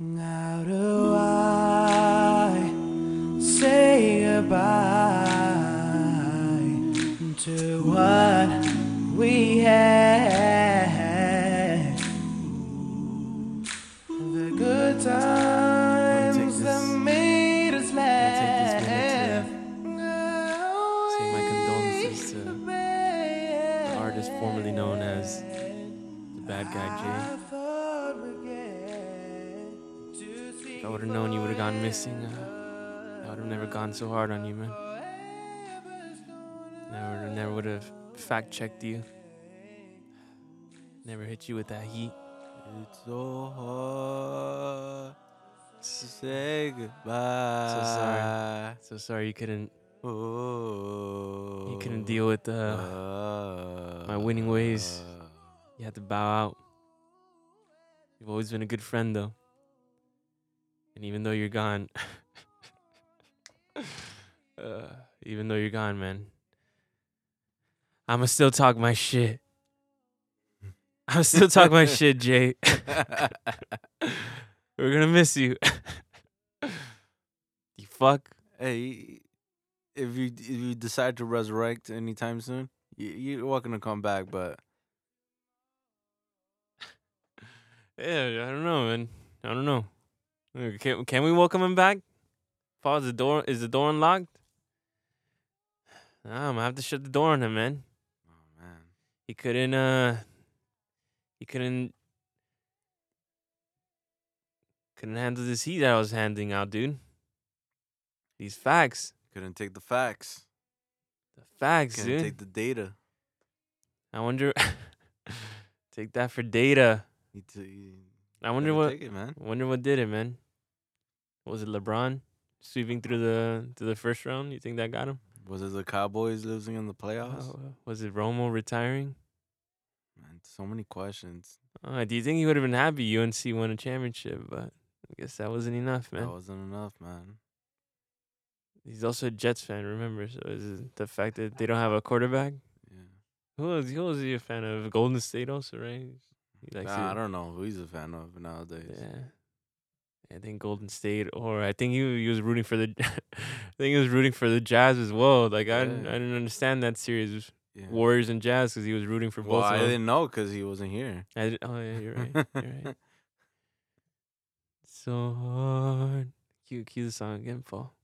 How do uh, I would have never gone so hard on you, man. Never, never would have fact checked you. Never hit you with that heat. It's so hard to say goodbye. So sorry. So sorry you couldn't, Oh, you couldn't deal with the. my winning ways. You had to bow out. You've always been a good friend, though. And even though you're gone, uh, even though you're gone, man, I'ma still talk my shit. I'ma still talk my shit, Jay. We're gonna miss you. you fuck. Hey, if you if you decide to resurrect anytime soon, you, you're welcome to come back. But Yeah, I don't know, man. I don't know. Can can we welcome him back? Pause. The door is the door unlocked? I'm gonna have to shut the door on him, man. oh man, He couldn't. Uh, he couldn't. Couldn't handle this heat that I was handing out, dude. These facts, couldn't take the facts. the facts, Couldn't dude. take the data. I wonder. take that for data. You t- you I wonder what. Take it, man. Wonder what did it, man. Was it LeBron sweeping through the to the first round? You think that got him? Was it the Cowboys losing in the playoffs? Oh, was it Romo retiring? Man, so many questions. Uh, do you think he would have been happy UNC won a championship? But I guess that wasn't enough, man. That wasn't enough, man. He's also a Jets fan, remember? So is it the fact that they don't have a quarterback? Yeah. Who was, he a fan of? Golden State also, right? He likes Nah, I don't know who he's a fan of nowadays. Yeah. I think Golden State, or I think he, he was rooting for the, I think he was rooting for the Jazz as well. Like I, didn't, I didn't understand that series, Yeah. Warriors and Jazz, because he was rooting for Well, both. I didn't know because he wasn't here. I didn't- oh yeah, you're right. You're right. So hard. Cue, cue the song again, Paul.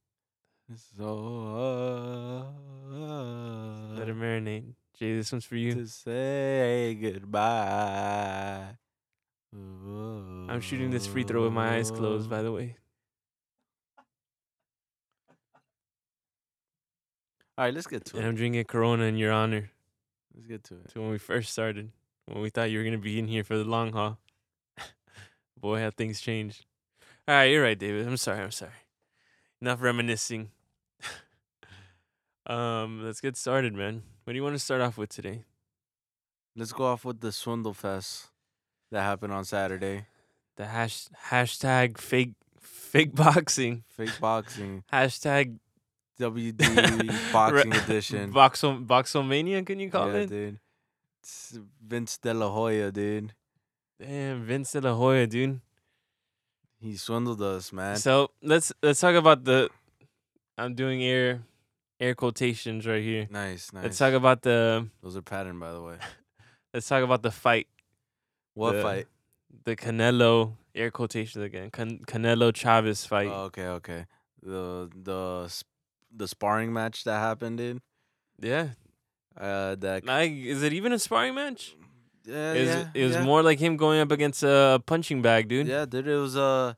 so hard. Let it marinate. Jay, this one's for you. to say goodbye. I'm shooting this free throw with my eyes closed, by the way. All right, let's get to it. And it. I'm drinking Corona in your honor. Let's get to it. To when we first started, when we thought you were gonna be in here for the long haul. Boy, how things changed. All right, you're right, David. I'm sorry. I'm sorry. Enough reminiscing. um, let's get started, man. What do you want to start off with today? Let's go off with the Swindle Fest that happened on Saturday. The hash hashtag fake fake boxing. Fake boxing, Hashtag WD boxing edition. Boxo Boxomania, can you call yeah, it? dude. It's Vince De La Hoya, dude. Damn, Vince De La Hoya, dude. He swindled us, man. So let's let's talk about the. I'm doing air air quotations right here. nice, nice. Let's talk about the. Those are patterned, by the way. Let's talk about the fight. What The- fight? The Canelo air quotations again. Can, Canelo Chavez fight. Oh, okay, okay. The the the sparring match that happened, dude. yeah. Uh, that Like, is it even a sparring match? yeah, It was, yeah, it was yeah. more like him going up against a punching bag, dude. Yeah, dude, it was uh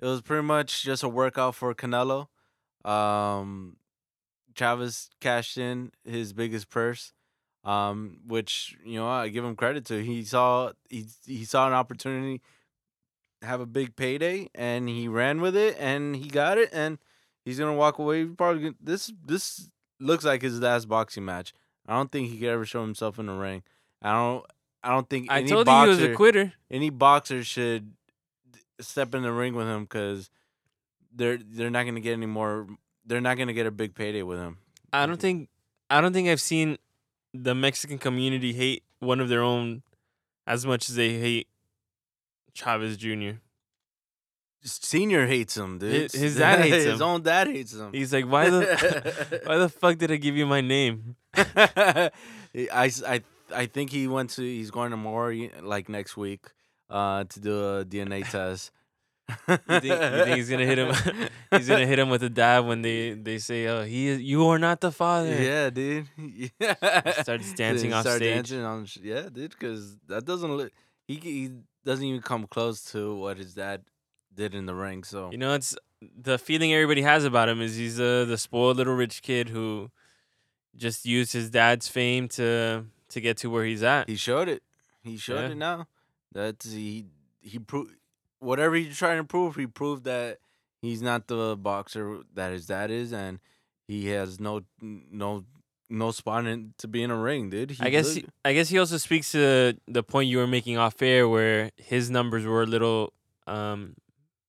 it was pretty much just a workout for Canelo. Um Chavez cashed in his biggest purse. Um, which, you know, I give him credit to. He saw he he saw an opportunity have a big payday and he ran with it and he got it and he's gonna walk away. Probably gonna, this this looks like his last boxing match. I don't think he could ever show himself in the ring. I don't I don't think I any told boxer, you he was a quitter. any boxer should step in the ring with him because they're they're not gonna get any more. They're not gonna get a big payday with him. I don't think I don't think I've seen the Mexican community hate one of their own as much as they hate Chavez Jr. Senior hates him, dude. His- his dad hates His him. His own dad hates him. He's like, why the why the fuck did I give you my name? I, I, I think he went to he's going to Maury like next week uh to do a DNA test. You think, you think he's gonna hit him? he's gonna hit him with a dab when they they say, "Oh, he is. You are not the father." Yeah, dude. Yeah. starts dancing off start stage. dancing on yeah, dude, because that doesn't look. He he doesn't even come close to what his dad did in the ring. So You know, it's the feeling everybody has about him is he's uh, the spoiled little rich kid who just used his dad's fame to to get to where he's at. he showed it. He showed Yeah. it now. That's he he proved whatever he's trying to prove. He proved that he's not the boxer that his dad is, and he has no no no spot in to be in a ring, dude. He I guess he, I guess he also speaks to the point you were making off air, where his numbers were a little um,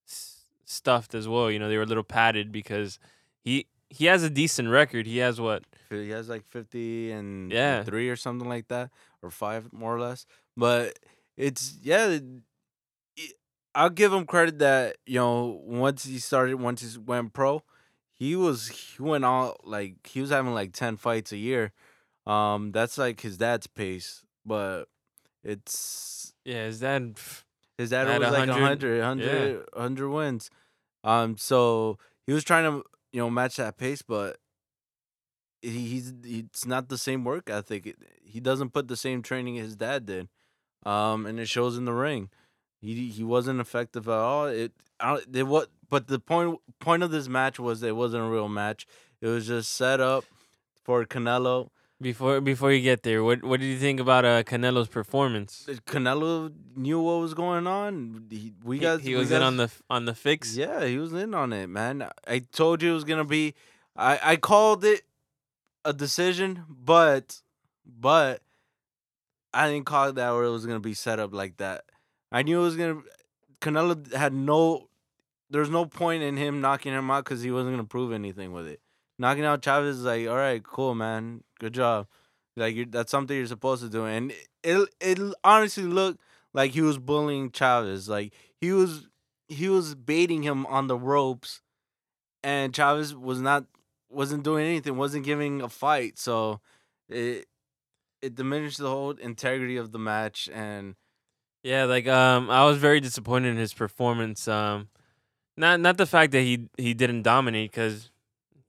s- stuffed as well. You know, they were a little padded because he he has a decent record. He has what He has like 50 and Yeah. three or something like that, or five more or less. But it's, yeah, I'll give him credit that, you know, once he started, once he went pro, he was, he went all, like, he was having like 10 fights a year. Um, That's like his dad's pace, but it's, yeah his dad. his dad was like 100 100, 100, 100 wins. Um, so he was trying to, you know, match that pace, but he, he's it's not the same work ethic. He doesn't put the same training his dad did, um, and it shows in the ring. He he wasn't effective at all. It I don't, it what, but the point point of this match was it wasn't a real match. It was just set up for Canelo. Before before you get there, what what did you think about uh, Canelo's performance? Canelo knew what was going on. He, we He, got he we was in on the on the fix. Yeah, he was in on it, man. I told you it was gonna be. I I called it a decision, but but I didn't call it that where it was gonna be set up like that. I knew it was gonna. Canelo had no. There's no point in him knocking him out because he wasn't gonna prove anything with it. Knocking out Chavez is like, all right, cool, man, good job. Like that's something you're supposed to do, and it it honestly looked like he was bullying Chavez. Like he was he was baiting him on the ropes, and Chavez was not wasn't doing anything, wasn't giving a fight. So it it diminished the whole integrity of the match. And Yeah, like um, I was very disappointed in his performance. Um, not not the fact that he he didn't dominate, because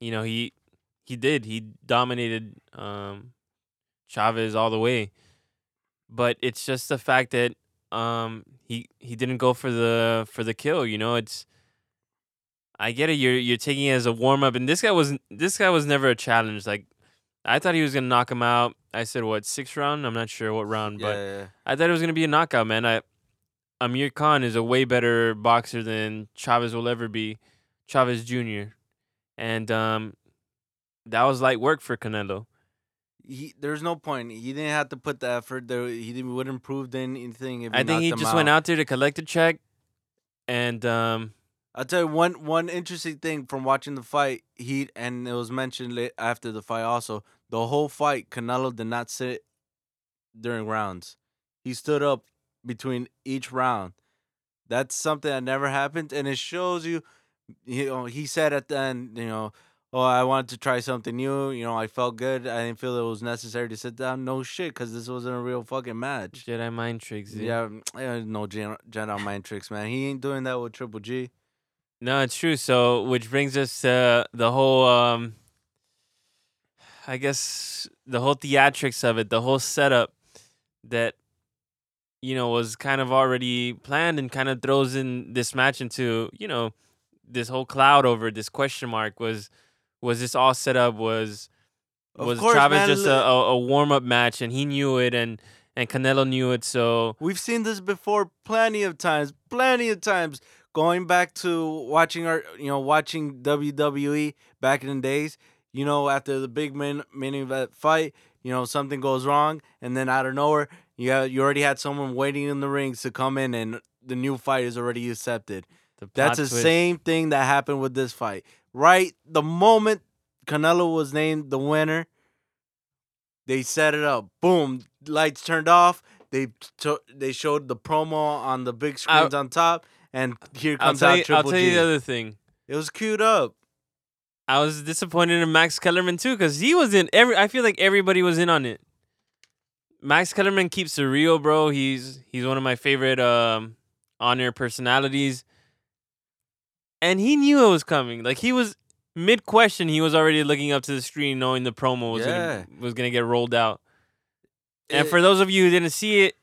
you know he he did. He dominated um, Chavez all the way, but it's just the fact that um he he didn't go for the for the kill. You know, it's I get it. You're you're taking it as a warm up, and this guy was this guy was never a challenge. Like I thought he was gonna knock him out. I said what sixth round? I'm not sure what round, but. yeah, I thought it was gonna be a knockout, man. I Amir Khan is a way better boxer than Chavez will ever be, Chavez Jr. And um, that was light work for Canelo. he there's no point. He didn't have to put the effort. There, he didn't wouldn't prove anything. If I think he just went out there to collect a check, and um, I'll tell you one one interesting thing from watching the fight. He and it was mentioned after the fight also. The whole fight, Canelo did not sit during rounds. He stood up between each round. That's something that never happened, and it shows you. You know, he said at the end, you know, oh, I wanted to try something new. You know, I felt good. I didn't feel it was necessary to sit down. No shit, because this wasn't a real fucking match. Jedi mind tricks. dude. Yeah, no Jedi mind tricks, man. He ain't doing that with Triple G. No, it's true. So, which brings us to the whole, um, I guess, the whole theatrics of it, the whole setup that, you know, was kind of already planned and kind of throws in this match into, you know, this whole cloud over this question mark was, was this all set up? Was, Of was course, Chavez man, just a, a, a warm up match and he knew it and, and Canelo knew it. So, We've seen this before plenty of times, plenty of times. Going back to watching our, you know, watching WWE back in the days, you know, after the big main main event fight, you know, something goes wrong, and then out of nowhere, you have, you already had someone waiting in the rings to come in, and the new fight is already accepted. the That's the twist- same thing that happened with this fight. Right, the moment Canelo was named the winner, they set it up. Boom, lights turned off. they to- they showed the promo on the big I- screens on top, and here I'll comes tell out you. Triple I'll tell G. you the other thing. it was queued up. I was disappointed in Max Kellerman too because he was in every. I feel like everybody was in on it. Max Kellerman keeps it real, bro. He's he's one of my favorite um on air personalities, and he knew it was coming. Like he was mid question, he was already looking up to the screen, knowing the promo was Yeah. gonna was gonna get rolled out. And It- for those of you who didn't see it,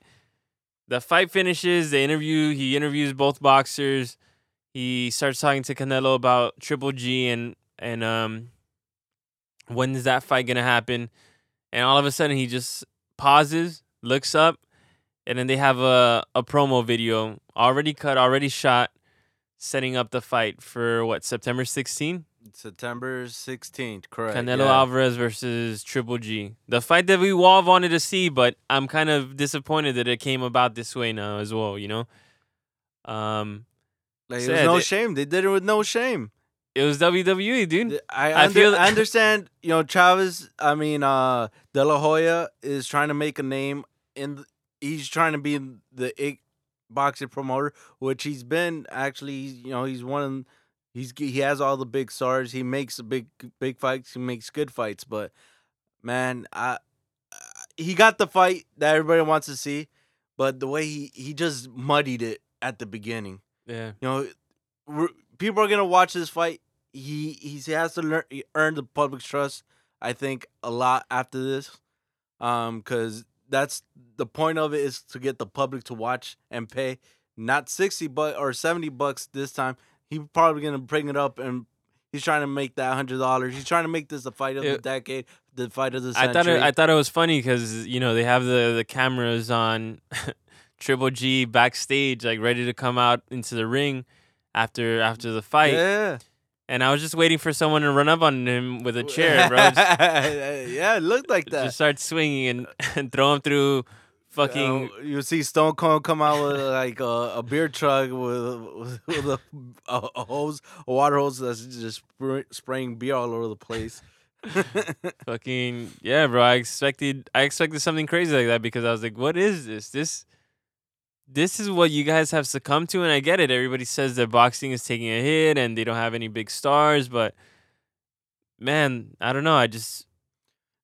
the fight finishes. The interview. He interviews both boxers. He starts talking to Canelo about Triple G and and um when is that fight gonna happen? And all of a sudden he just pauses, looks up, and then they have a a promo video already cut, already shot, setting up the fight for what September 16th. September sixteenth, correct? Canelo yeah. Alvarez versus Triple G. The fight that we all wanted to see, but I'm kind of disappointed that it came about this way now as well, you know? Um Like, it So, was yeah, no they- shame. They did it with no shame. It was WWE, dude. I, I under, feel- I understand. You know, Chavez. I mean, uh, De La Hoya is trying to make a name in. th- he's trying to be the boxing promoter, which he's been actually. You know, he's one. Of, he's he has all the big stars. He makes big big fights. He makes good fights. But man, I, he got the fight that everybody wants to see, but the way he he just muddied it at the beginning Yeah. you know, we're, people are gonna watch this fight. He he has to learn earn the public's trust. I think a lot after this, um, because that's the point of it is to get the public to watch and pay, not sixty but or seventy bucks this time. He probably gonna bring it up and he's trying to make that hundred dollars. He's trying to make this the fight of the decade, the fight of the century. I thought it, I thought it was funny because you know they have the the cameras on Triple G backstage, like ready to come out into the ring after after the fight, yeah, and I was just waiting for someone to run up on him with a chair, bro. Just, yeah, it looked like that. just start swinging and, and throw him through fucking. Uh, you see Stone Cold come out with like a, a beer truck with, with a, a, a hose, a water hose that's just spray, spraying beer all over the place. fucking yeah, bro. I expected I expected something crazy like that because I was like, what is this? This this is what you guys have succumbed to, and I get it. Everybody says that boxing is taking a hit and they don't have any big stars, but man, I don't know. I just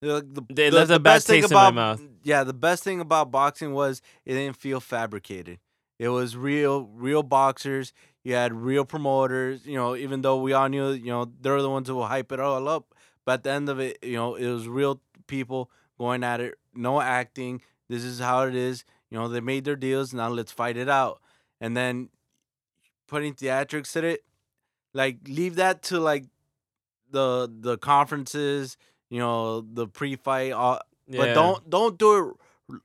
The, the, They the- left a bad taste in my about mouth. yeah, the best thing about boxing was it didn't feel fabricated. It was real, real boxers. You had real promoters. You know, even though we all knew, you know, they're the ones who will hype it all up. But at the end of it, you know, it was real people going at it. No acting. This is how it is. You know, they made their deals. Now let's fight it out. And then putting theatrics in it, like leave that to like the the conferences. You know, the pre-fight. All, yeah. but don't don't do it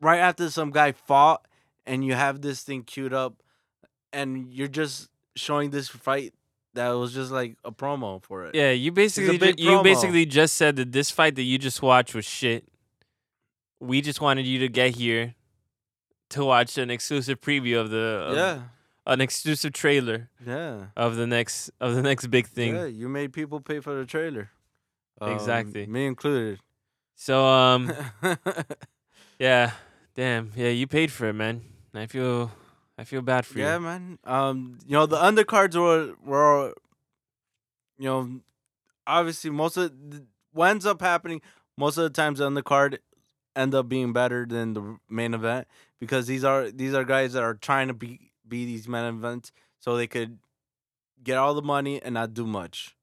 right after some guy fought and you have this thing queued up and you're just showing this fight that was just like a promo for it. Yeah, you basically ju- you basically just said that this fight that you just watched was shit. We just wanted you to get here to watch an exclusive preview of the of- Yeah. an exclusive trailer Yeah. of the next of the next big thing. Yeah, you made people pay for the trailer. Um, Exactly. Me included. So um yeah, damn. Yeah, you paid for it, man. I feel I feel bad for yeah, you. Yeah, man. Um, you know the undercards were were, you know, obviously most of what ends up happening most of the times the undercard end up being better than the main event because these are these are guys that are trying to be be these main events so they could get all the money and not do much.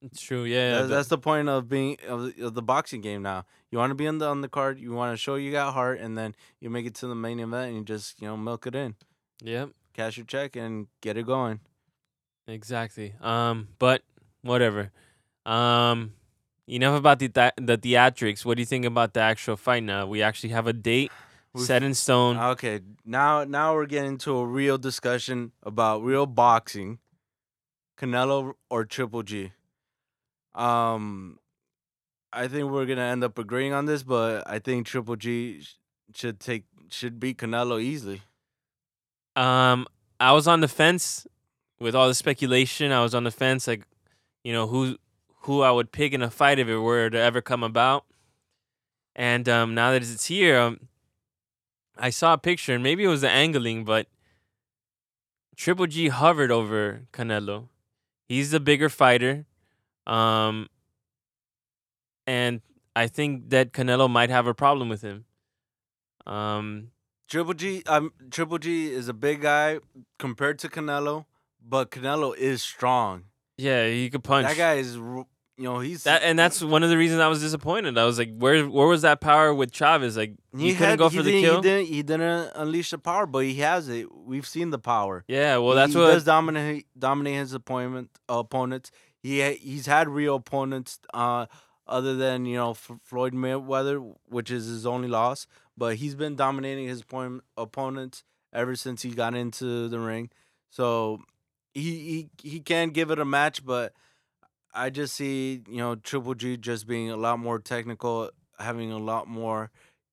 It's true. Yeah. that's, that's the point of being of the, of the boxing game now. You want to be on the on the card. you want to show you got heart, and then you make it to the main event and you just you know milk it in, Yep. cash your check, and get it going. Exactly. Um, but whatever. Um, enough about the th- the theatrics. What do you think about the actual fight now? We actually have a date We've- set in stone. Okay, now now we're getting to a real discussion about real boxing. Canelo or Triple G. Um I think we're going to end up agreeing on this, but I think Triple G should take should beat Canelo easily. Um, I was on the fence with all the speculation. I was on the fence, like, you know, who who I would pick in a fight if it were to ever come about. And um, now that it's here, um, I saw a picture, and maybe it was the angling, but Triple G hovered over Canelo. He's the bigger fighter, um, and I think that Canelo might have a problem with him. Um, Triple G, um, Triple G is a big guy compared to Canelo, but Canelo is strong. yeah, he could punch. That guy is, you know, he's That and that's one of the reasons I was disappointed. I was like, where where was that power with Chavez? Like he, couldn't had- go he for the kill. He didn't, he didn't unleash the power, but he has it. We've seen the power. Yeah, well that's he what he does dominate dominate his appointment opponents. He he's had real opponents, uh, other than you know F- Floyd Mayweather, which is his only loss. But he's been dominating his opponent, opponents ever since he got into the ring. So he he he can give it a match, but I just see you know Triple G just being a lot more technical, having a lot more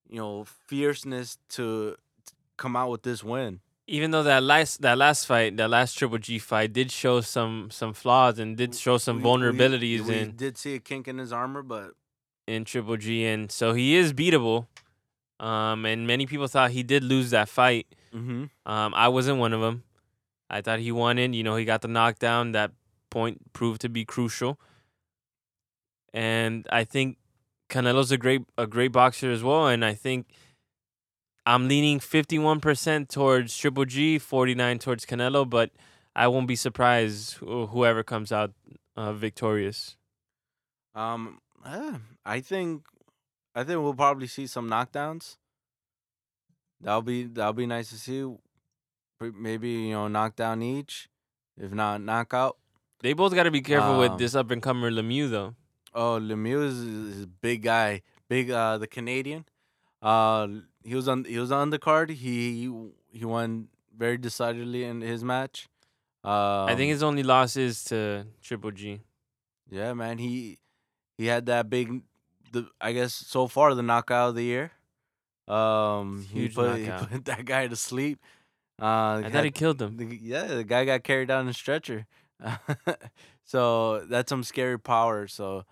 you know fierceness to to come out with this win. even though that last that last fight, that last Triple G fight did show some some flaws and did show some We- we- vulnerabilities we in did see a kink in his armor, but in Triple G, and so he is beatable. Um, and many people thought he did lose that fight. mm-hmm. Um, I wasn't one of them. I thought he won it. You know, he got the knockdown. That point proved to be crucial. And I think Canelo's a great a great boxer as well. And I think I'm leaning 51% towards Triple G, 49 towards Canelo. But I won't be surprised whoever comes out uh, victorious. um, eh, I think, I think we'll probably see some knockdowns. That'll be that'll be nice to see. Maybe you know knockdown each, if not knockout. They both got to be careful with Um, this up and comer Lemieux though. Oh, Lemieux is, is big guy, big uh the Canadian. Uh, he was on he was on the card. He he won very decidedly in his match. Um, I think his only loss is to Triple G. Yeah, man. He he had that big the I guess so far the knockout of the year. Um he Huge put, he knockout. put that guy to sleep. Uh I thought he killed him. the, yeah, the guy got carried down in a stretcher. so that's some scary power. So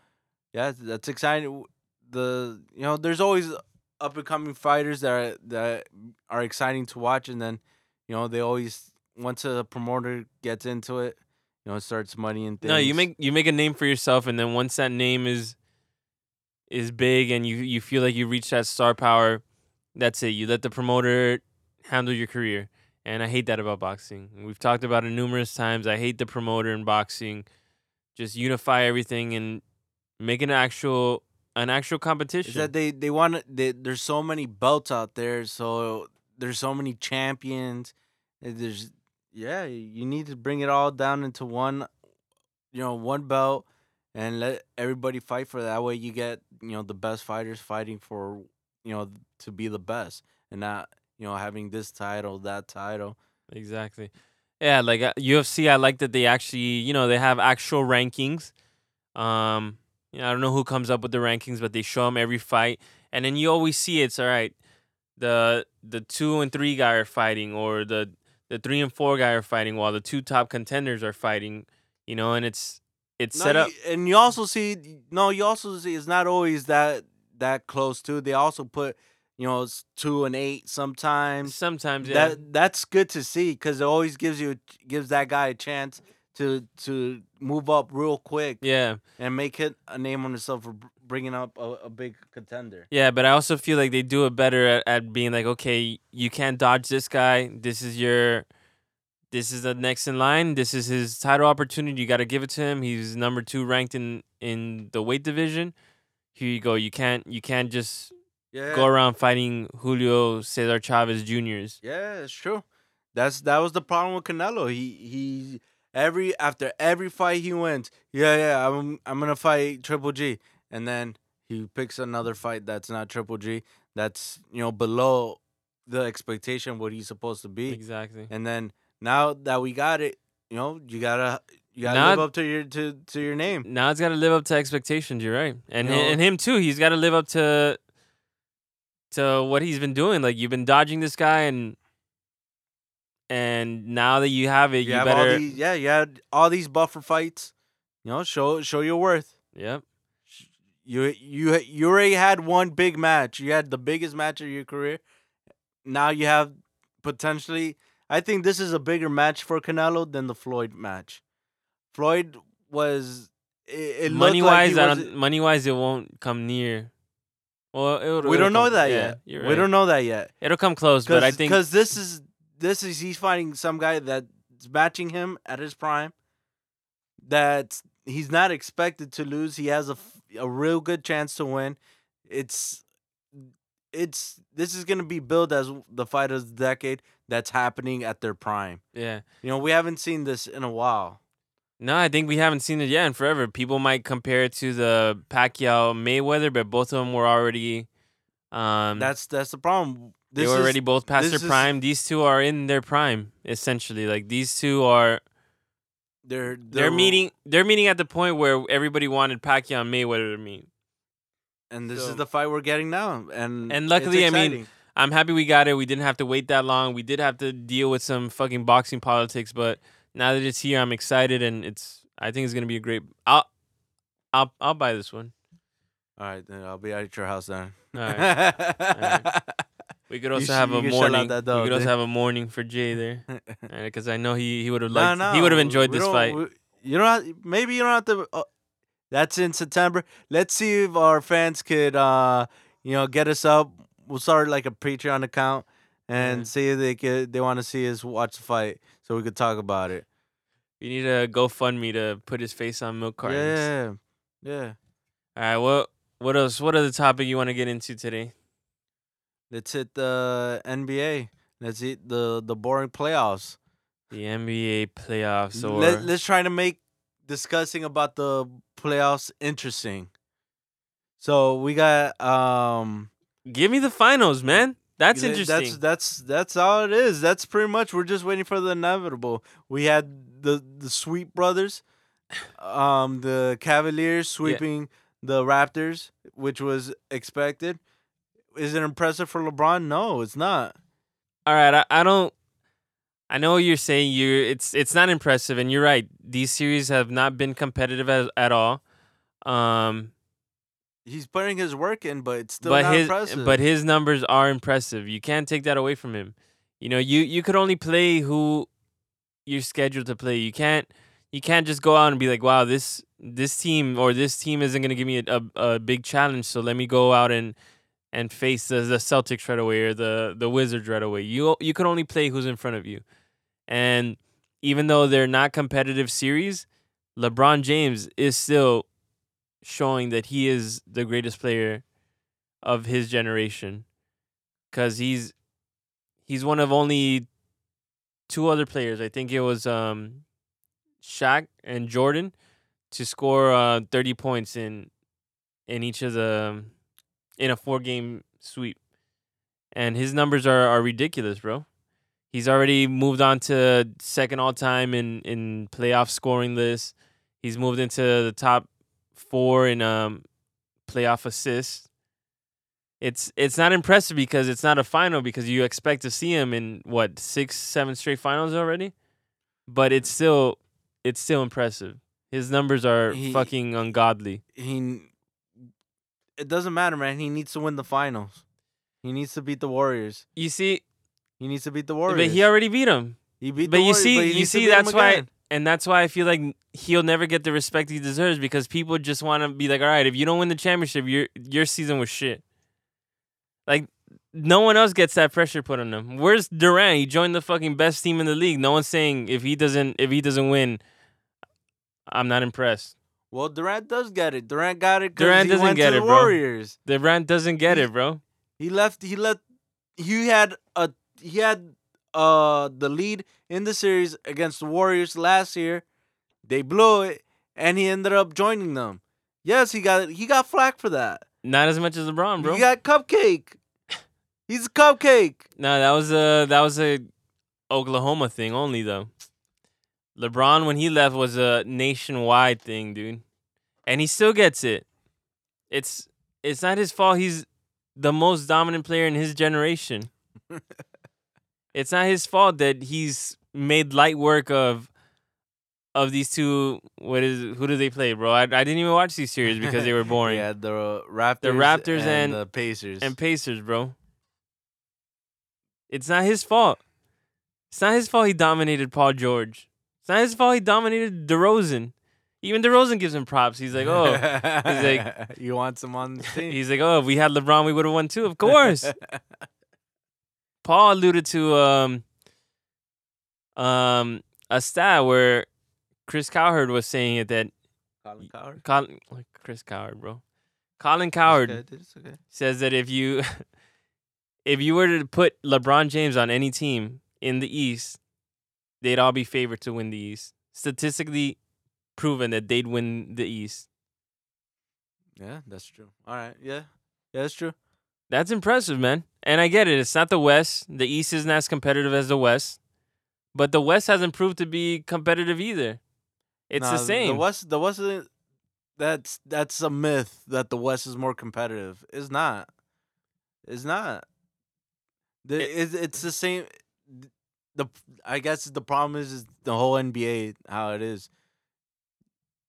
yeah, that's exciting. The you know, there's always up and coming fighters that are, that are exciting to watch, and then you know they always once a promoter gets into it, you know, it starts moneying things. No, you make you make a name for yourself, and then once that name is is big, and you you feel like you reach that star power, that's it. You let the promoter handle your career, and I hate that about boxing. We've talked about it numerous times. I hate the promoter in boxing. Just unify everything and make an actual an actual competition. is that they they want they, there's so many belts out there so there's so many champions there's yeah you need to bring it all down into one you know one belt and let everybody fight for that way you get you know the best fighters fighting for you know to be the best and not you know having this title that title Exactly. Yeah, like uh, UFC, I like that they actually, you know, they have actual rankings. Um, you know, I don't know who comes up with the rankings, but they show them every fight, and then you always see it's all right. The the two and three guy are fighting, or the the three and four guy are fighting, while the two top contenders are fighting. You know, and it's it's No, set up. you- and you also see no you also see it's not always that that close too they also put you know it's two and eight sometimes Sometimes, yeah, that that's good to see because it always gives you gives that guy a chance to to move up real quick yeah, and make it a name on himself for bringing up a, a big contender. yeah. But I also feel like they do it better at, at being like, okay, you can't dodge this guy. This is your this is the next in line. This is his title opportunity. You got to give it to him. He's number two ranked in in the weight division. Here you go. You can't you can't just Yeah, go around fighting Julio Cesar Chavez Juniors. yeah, it's true. That's that was the problem with Canelo. He he every after every fight he wins. Yeah, yeah, I'm I'm gonna fight Triple G, and then he picks another fight that's not Triple G. That's you know below the expectation what he's supposed to be. Exactly. And then now that we got it, you know, you gotta you gotta Now- live up to your to, to your name. Now it's got to live up to expectations. You're right, and You know- and him too. He's got to live up to to what he's been doing. Like you've been dodging this guy, and and now that you have it, you, You, have better. all these yeah, you had all these buffer fights. You know, show show your worth. Yep. You you you already had one big match. You had the biggest match of your career. now you have potentially. I think this is a bigger match for Canelo than the Floyd match. Floyd was it, it money looked like wise, I don't. Money wise, it won't come near. Well, it'll, We it'll don't know that yeah, yet. You're We don't know that yet. It'll come close, but I think because this is this is he's fighting some guy that's matching him at his prime. That he's not expected to lose. He has a a real good chance to win. It's it's this is gonna be billed as the fight of the decade. That's happening at their prime. yeah. You know we haven't seen this in a while. No, I think we haven't seen it yet in forever. People might compare it to the Pacquiao Mayweather, but both of them were already. Um, That's that's the problem. they were is- already both past this their is- prime. These two are in their prime, essentially. Like these two are they're they're meeting they're meeting at the point where everybody wanted Pacquiao and Mayweather to meet. and this so- is the fight we're getting now. And And luckily, I mean. I'm happy we got it. We didn't have to wait that long. We did have to deal with some fucking boxing politics, but now that it's here, I'm excited, and it's. I think it's gonna be a great. I'll, I'll, I'll buy this one. all right, then I'll be at your house then. All right. We could also should- have a can shell out morning. that we could also dude. have a morning for Jay there, because I know he he would have liked. no, he would have enjoyed this fight. we- you don't. Have, maybe you don't have to. Uh, that's in September. Let's see if our fans could, uh, you know, get us up. We'll start like a Patreon account and Yeah. see if they could. They want to see us watch the fight, so we could talk about it. You need a GoFundMe to put his face on milk cartons. Yeah, yeah. All right. What what else? What other topic you want to get into today? Let's hit the NBA. Let's hit the the boring playoffs. The NBA playoffs or Let, let's try to make discussing about the playoffs interesting. So we got um give me the finals, man. That's interesting. That's that's that's all it is. That's pretty much we're just waiting for the inevitable. We had the the Sweet brothers, um, the Cavaliers sweeping the Raptors, which was expected. Is it impressive for LeBron? No, it's not. All right, I, I don't. I know you're saying. You, it's it's not impressive, and you're right. These series have not been competitive as, at all. Um, He's putting his work in, but it's still but not his impressive. but his numbers are impressive. You can't take that away from him. You know, you you could only play who you're scheduled to play. You can't you can't just go out and be like, wow, this this team or this team isn't gonna give me a, a, a big challenge, so let me go out and and face the, the Celtics right away or the the Wizards right away. You you can only play who's in front of you, and even though they're not competitive series, LeBron James is still showing that he is the greatest player of his generation because he's he's one of only two other players. I think it was um Shaq and Jordan to score uh, 30 points in in each of the in a four game sweep. And his numbers are, are ridiculous, bro. He's already moved on to second all time in in playoff scoring list. He's moved into the top four in um playoff assists. It's it's not impressive because it's not a final because you expect to see him in what six seven straight finals already, but it's still it's still impressive. His numbers are He- fucking ungodly. he it doesn't matter, man. He needs to win the finals. He needs to beat the Warriors. You see, He needs to beat the Warriors. but he already beat him, he beat but the you Warriors, see- but you see, that's why-. And that's why I feel like he'll never get the respect he deserves because people just want to be like, all right, if you don't win the championship, your your season was shit. Like no one else gets that pressure put on them. Where's Durant? He joined the fucking best team in the league. No one's saying if he doesn't if he doesn't win, I'm not impressed. Well, Durant does get it. Durant got it. Durant doesn't get it, the bro. Warriors. Durant doesn't get He- it, bro. He left. He left. He had a. He had uh the lead in the series against the Warriors last year. They blew it, and he ended up joining them. Yes, he got he got flack for that. Not as much as LeBron, bro. He got cupcake. He's a cupcake. No, that was a that was a Oklahoma thing only though. LeBron when he left was a nationwide thing, dude. And he still gets it. It's it's not his fault he's the most dominant player in his generation. it's not his fault that he's made light work of of these two what is who do they play, bro? I, I didn't even watch these series because they were boring. yeah, the Raptors. the Raptors and- the Pacers. And Pacers, bro. It's not his fault. It's not his fault he dominated Paul George. It's not his fault he dominated DeRozan. Even DeRozan gives him props. He's like, oh, he's like- you want some on the team? he's like, oh, if we had LeBron, we would have won too. Of course. Paul alluded to um um a stat where Chris Cowherd was saying it that Colin Cowherd. Colin like Chris Cowherd, bro. Colin Cowherd It's okay, it's okay. says that if you if you were to put LeBron James on any team in the East, they'd all be favored to win the East. Statistically proven that they'd win the East. Yeah, that's true. All right. Yeah. Yeah, that's true. That's impressive, man. And I get it. It's not the West. The East isn't as competitive as the West. But the West hasn't proved to be competitive either. It's Nah, the same. The West the West that's that's a myth that the West is more competitive. It's not. It's not. The, It- it's, the same the I guess the problem is, is the whole NBA how it is.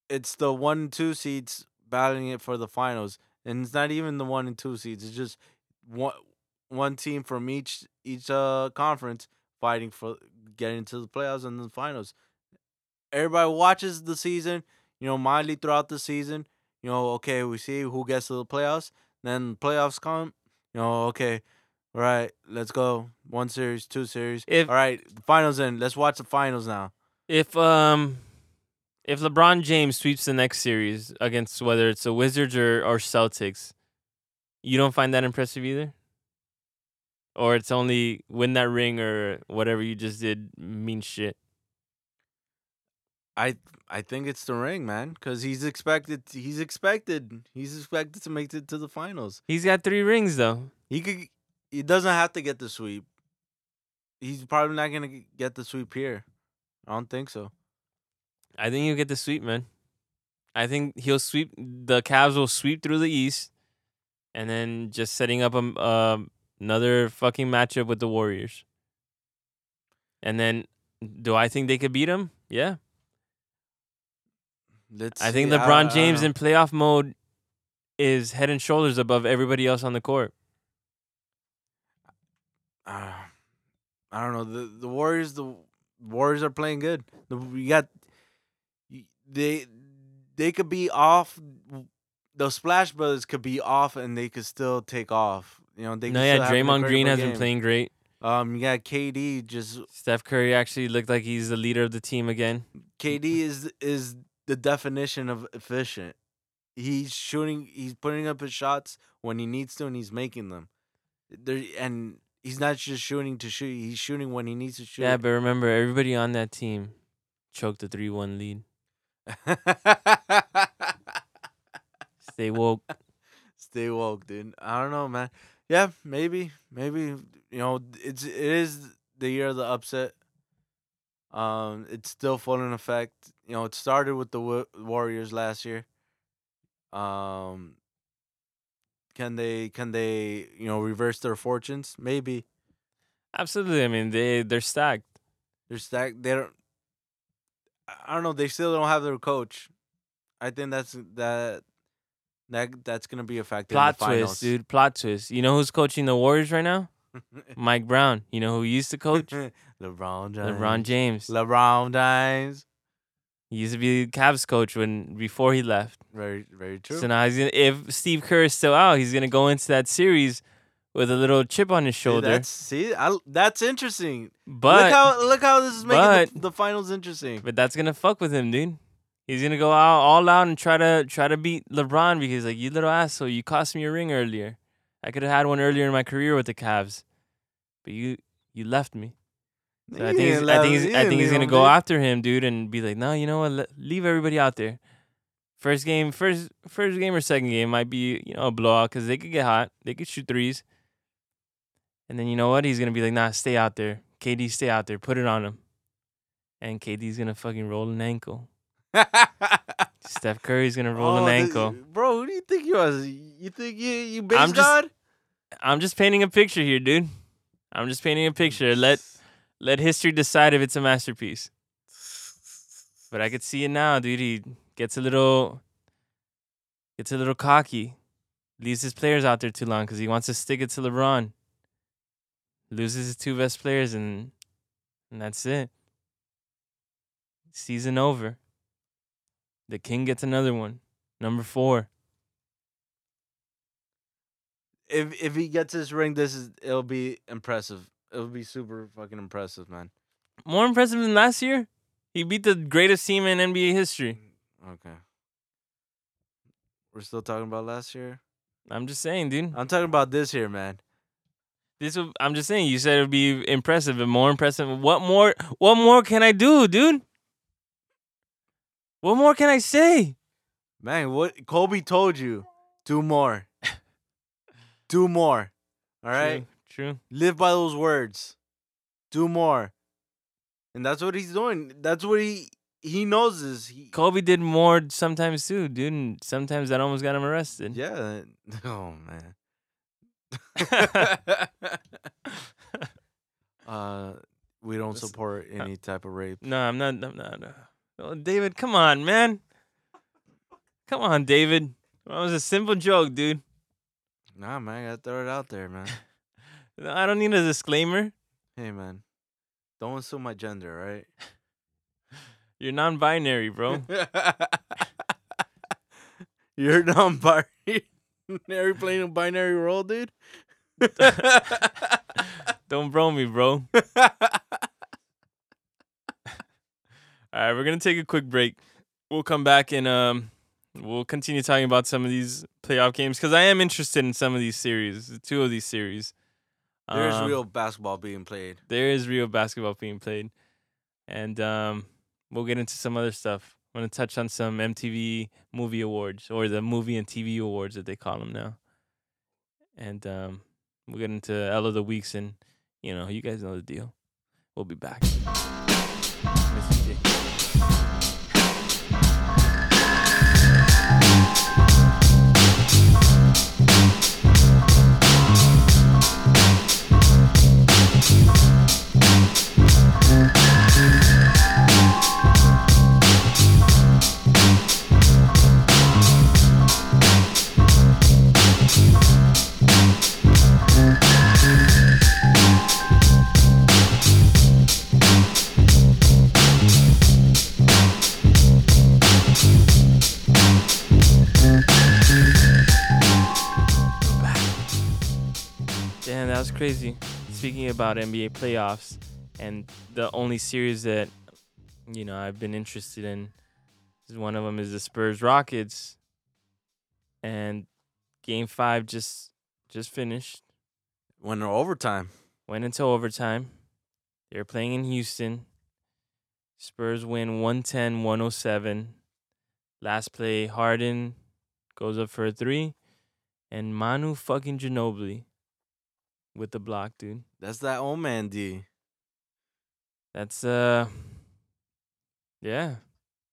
It's the one two seeds battling it for the finals. And it's not even the one and two seeds. It's just one one team from each each uh conference fighting for getting to the playoffs and the finals. Everybody watches the season, you know, mildly throughout the season. You know, okay, we see who gets to the playoffs. Then playoffs come. You know, okay, all right, let's go. One series, two series. If- all right, the finals in. Let's watch the finals now. if um if LeBron James sweeps the next series against whether it's the Wizards or, or Celtics, you don't find that impressive either? Or it's only win that ring or whatever you just did mean shit. I I think it's the ring, man, because he's expected. He's expected. He's expected to make it to the finals. He's got three rings though. He could. He doesn't have to get the sweep. He's probably not gonna get the sweep here. I don't think so. I think he'll get the sweep, man. I think he'll sweep. The Cavs will sweep through the East, and then just setting up a m- um another fucking matchup with the Warriors. And then, do I think they could beat him? Yeah, Let's I think see. LeBron I James don't in playoff mode is head and shoulders above everybody else on the court. Uh, I don't know. The the Warriors. The Warriors are playing good. The, we got. They they could be off. The Splash Brothers could be off, and they could still take off. You know, they. no, yeah, Draymond Green has been playing great. Um, you got KD. Just Steph Curry actually looked like he's the leader of the team again. KD is is the definition of efficient. He's shooting. He's putting up his shots when he needs to, and he's making them. There and he's not just shooting to shoot. He's shooting when he needs to shoot. Yeah, but remember, everybody on that team choked the three-one lead. Stay woke. Stay woke, dude. I don't know, man. Yeah, maybe, maybe you know, it's it is the year of the upset. Um, it's still full in effect. You know, it started with the Wa- Warriors last year. Um, can they can they you know reverse their fortunes? Maybe Absolutely. I mean, they they're stacked. they're stacked. They don't. I- don't know. They still don't have their coach. I think that's that. That that's gonna be a factor. Plot in the finals. twist, dude. Plot twist. You know who's coaching the Warriors right now? Mike Brown. You know who used to coach? LeBron James. LeBron James. LeBron James. He used to be the Cavs coach when before he left. Very, very true. So now he's gonna, if Steve Kerr is still out, he's gonna go into that series with a little chip on his shoulder. that's see, I, that's interesting. but look how look how this is making the, but- the finals interesting. but that's gonna fuck with him, dude. He's gonna go out all out and try to try to beat LeBron because like you little asshole, you cost me a ring earlier. I could have had one earlier in my career with the Cavs, but you you left me. So I think he's, I think he's, he I think he's gonna him, go dude. after him, dude, and be like, no, you know what? Leave everybody out there. First game, first first game or second game might be you know a blowout because they could get hot, they could shoot threes, and then you know what? He's gonna be like, nah, stay out there, KD, stay out there, put it on him, and KD's gonna fucking roll an ankle. Steph Curry's gonna roll Oh, an ankle. bro. Who do you think you was? You think you you base I'm just- god? I'm just painting a picture here, dude. I'm just painting a picture. Let let history decide if it's a masterpiece. But I could see it now, dude. He gets a little gets a little cocky. Leaves his players out there too long because he wants to stick it to LeBron. Loses his two best players, and and that's it. Season over. The king gets another one, number four. If if he gets his ring, this is it'll be impressive. It'll be super fucking impressive, man. More impressive than last year. He beat the greatest team in NBA history. Okay. We're still talking about last year. I'm just saying, dude. I'm talking about this year, man. This will, I'm just saying. You said it would be impressive and more impressive. What more? What more can I do, dude? What more can I say? Man, what Kobe told you. Do more. Do more. All right? True. True. Live by those words. Do more. And that's what he's doing. That's what he he knows is he Kobe did more sometimes too, dude. And sometimes that almost got him arrested. Yeah. Oh man. uh we don't Listen, support any type of rape. No, I'm not. I'm not. Uh, oh, David, come on, man. Come on, David. That was a simple joke, dude. Nah, man, I gotta throw it out there, man. No, I don't need a disclaimer. hey man. Don't assume my gender, right? You're non-binary, bro. You're non-binary playing a binary role, dude. don't bro me, bro. All right, we're gonna take a quick break. We'll come back and um, we'll continue talking about some of these playoff games because I am interested in some of these series, two of these series. There's Um, real basketball being played. there is real basketball being played, and um, we'll get into some other stuff. I'm gonna touch on some MTV Movie Awards or the Movie and TV Awards that they call them now, and um, we'll get into L of the Weeks and you know you guys know the deal. We'll be back. Was crazy. Speaking about NBA playoffs, and the only series that you know I've been interested in is one of them is the Spurs Rockets, and Game Five just just finished. When they're overtime. Went into overtime. They were playing in Houston. Spurs win 110 107. Last play, Harden goes up for a three. And Manu fucking Ginobili with the block, dude. That's that old man D. That's, uh, yeah.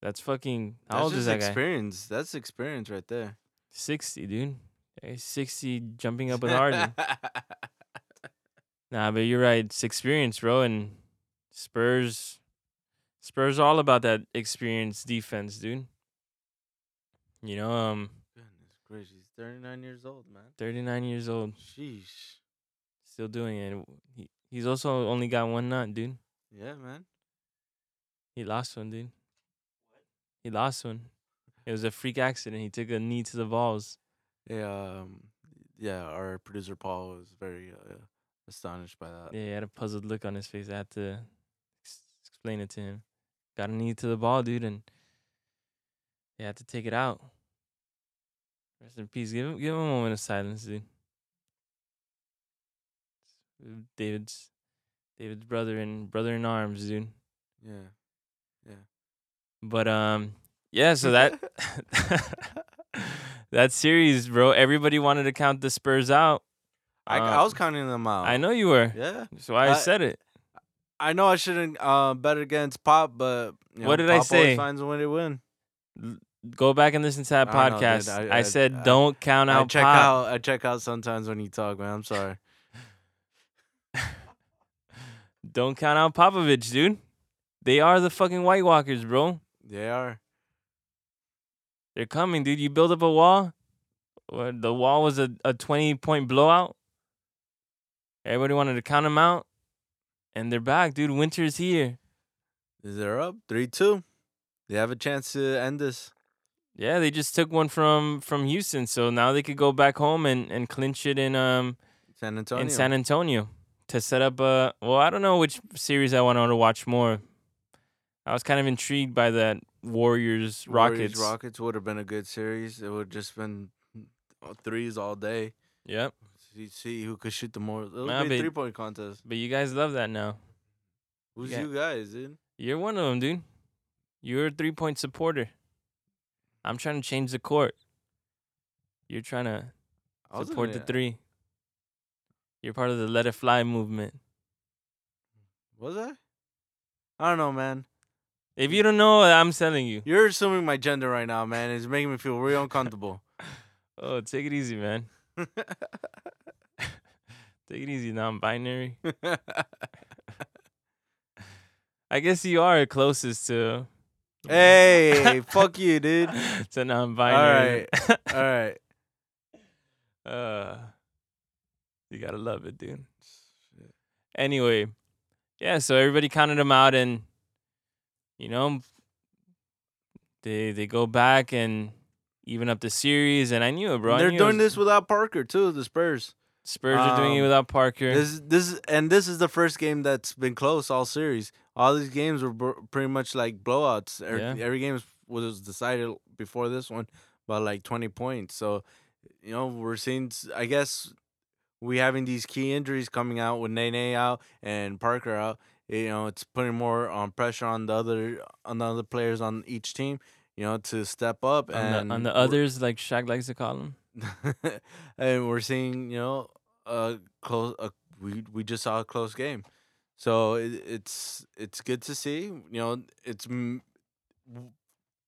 That's fucking, how That's old just is that guy? experience. That's experience right there. 60, dude. 60 jumping up with Harden. Nah, but you're right. It's experience, bro. And Spurs, Spurs all about that experience defense, dude. You know, um, Goodness gracious, he's 39 years old, man. 39 years old, Sheesh. Still doing it. He, he's also only got one nut, dude. Yeah, man. He lost one, dude. What? He lost one. It was a freak accident. He took a knee to the balls. Yeah, um, yeah. Our producer Paul was very uh, astonished by that. Yeah, he had a puzzled look on his face. I had to ex- explain it to him. Got a knee to the ball, dude, and he had to take it out. Rest in peace. Give him, give him a moment of silence, dude. Uh, David's, David's brother and brother in arms, dude. Yeah. Yeah. But um, yeah. So that that series, bro. Everybody wanted to count the Spurs out. I, I was Um, counting them out. I know you were. Yeah. So I I- said it. I know I shouldn't uh, bet against Pop, but you know, What did I say? Finds a way to win. Go back and listen to that I know, podcast. I- I, I- said I- don't count I out check Pop. out. I check out sometimes when you talk, man. I'm sorry. Don't count out Popovich, dude. They are the fucking White Walkers, bro. They are. They're coming, dude. You build up a wall. The wall was a, a 20 point blowout. Everybody wanted to count them out, and they're back, dude. Winter's here. They're up three two. They have a chance to end this. Yeah, they just took one from from Houston, so now they could go back home and and clinch it in um San Antonio. in San Antonio to set up a. Well, I don't know which series I want to watch more. I was kind of intrigued by that Warriors Rockets. Warriors, Rockets would have been a good series. It would have just been uh, threes all day. Yep. See, see who could shoot the more. It would Nah, be a three point contest. But you guys love that now. Who's Yeah. you guys, dude? You're one of them, dude. You're a three point supporter. I'm trying to change the court. You're trying to support the three. You're part of the Let It Fly movement. Was I? I don't know, man. If you don't know, I'm telling you. You're assuming my gender right now, man. It's making me feel real uncomfortable. Oh, take it easy, man. Take it easy, non-binary. I guess you are closest to hey, fuck you, dude. to non-binary. All right. uh, you gotta love it, dude. Anyway, yeah. So everybody counted them out, and you know, they they go back and even up the series. And I knew it, bro. They're doing was- this without Parker too. The Spurs. Spurs are doing it um, without Parker. This this and this is the first game that's been close all series. All these games were pretty much like blowouts. Every, Yeah. every game was, was decided before this one by like twenty points. So, you know, we're seeing. I guess we having these key injuries coming out with Nene out and Parker out. You know, it's putting more on pressure on the other on the other players on each team. You know, to step up on and the on the others, like Shaq likes to call them. and we're seeing you know a close a, we we just saw a close game so it, it's it's good to see you know it's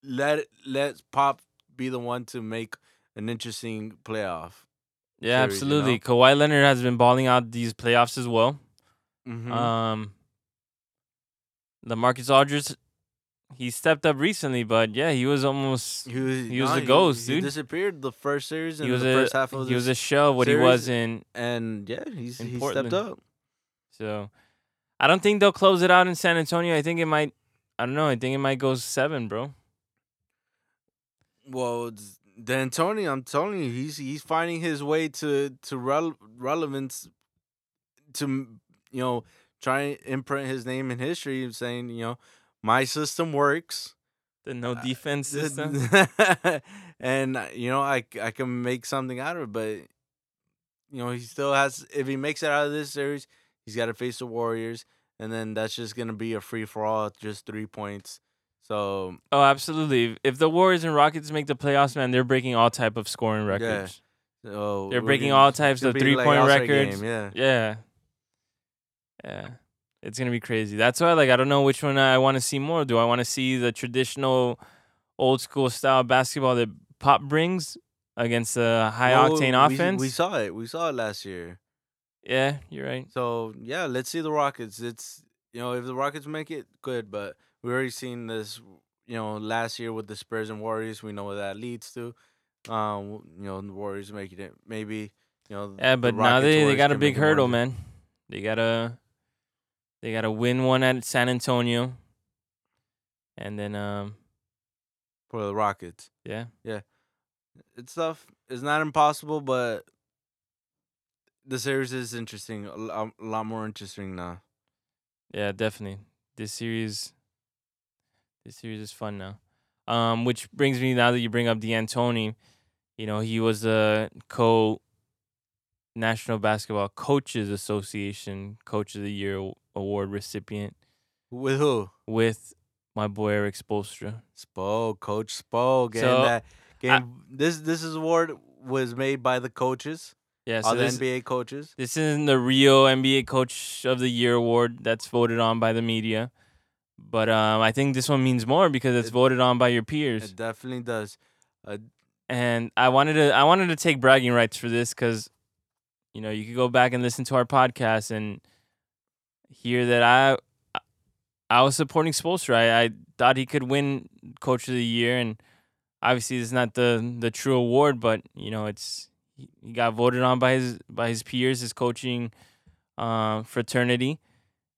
let let pop be the one to make an interesting playoff Yeah, series, you absolutely. know? Kawhi Leonard has been balling out these playoffs as well. mm-hmm. Um, LaMarcus Aldridge, he stepped up recently, but yeah, he was almost he was, he was a ghost, he dude. disappeared the first series and he the a first half of he was a shell what he was in. and yeah he's he Portland. stepped up So, I don't think they'll close it out in San Antonio. I think it might. I don't know. I think it might go seven, bro. Well, it's- D'Antoni, I'm telling you, he's he's finding his way to to rel- relevance, to you know try and imprint his name in history, and saying you know my system works, The no Uh, defense system. and uh, you know I I can make something out of it, but you know he still has if he makes it out of this series, he's got to face the Warriors, and then that's just gonna be a free for all, just three points. So Oh, absolutely. If the Warriors and Rockets make the playoffs, man, they're breaking all type of scoring records. so They're breaking all types of three like point records. game, yeah. Yeah. Yeah. It's gonna be crazy. That's why like I don't know which one I want to see more. Do I want to see the traditional old school style basketball that Pop brings against the high Well, octane we- offense? We saw it. We saw it last year. yeah, you're right. So yeah, let's see the Rockets. It's you know if the Rockets make it, good. But we already seen this. You know, last year with the Spurs and Warriors, we know what that leads to. Um, you know, the Warriors making it. Maybe you know. Yeah, the but now they, they got a big it hurdle, man. They gotta they gotta win one at San Antonio. And then um for the Rockets. yeah. Yeah, it's tough. It's not impossible, but the series is interesting. A lot more interesting now. Yeah, definitely. This series this series is fun now. Um, which brings me now that you bring up D'Antoni, you know, he was a co National Basketball Coaches Association Coach of the Year award recipient With who? with my boy Erik Spoelstra. Spo, Coach Spo, getting So, that game. this this is award was made by the coaches, Yeah, all so the this, NBA coaches. this isn't the Rio NBA Coach of the Year award that's voted on by the media. But um, I think this one means more because it's It- voted on by your peers. It definitely does. Uh, and I wanted to I wanted to take bragging rights for this because, you know, you could go back and listen to our podcast and hear that I I was supporting Spoelstra. I, I thought he could win Coach of the Year, and obviously it's not the the true award, but you know, it's he got voted on by his by his peers, his coaching uh, fraternity,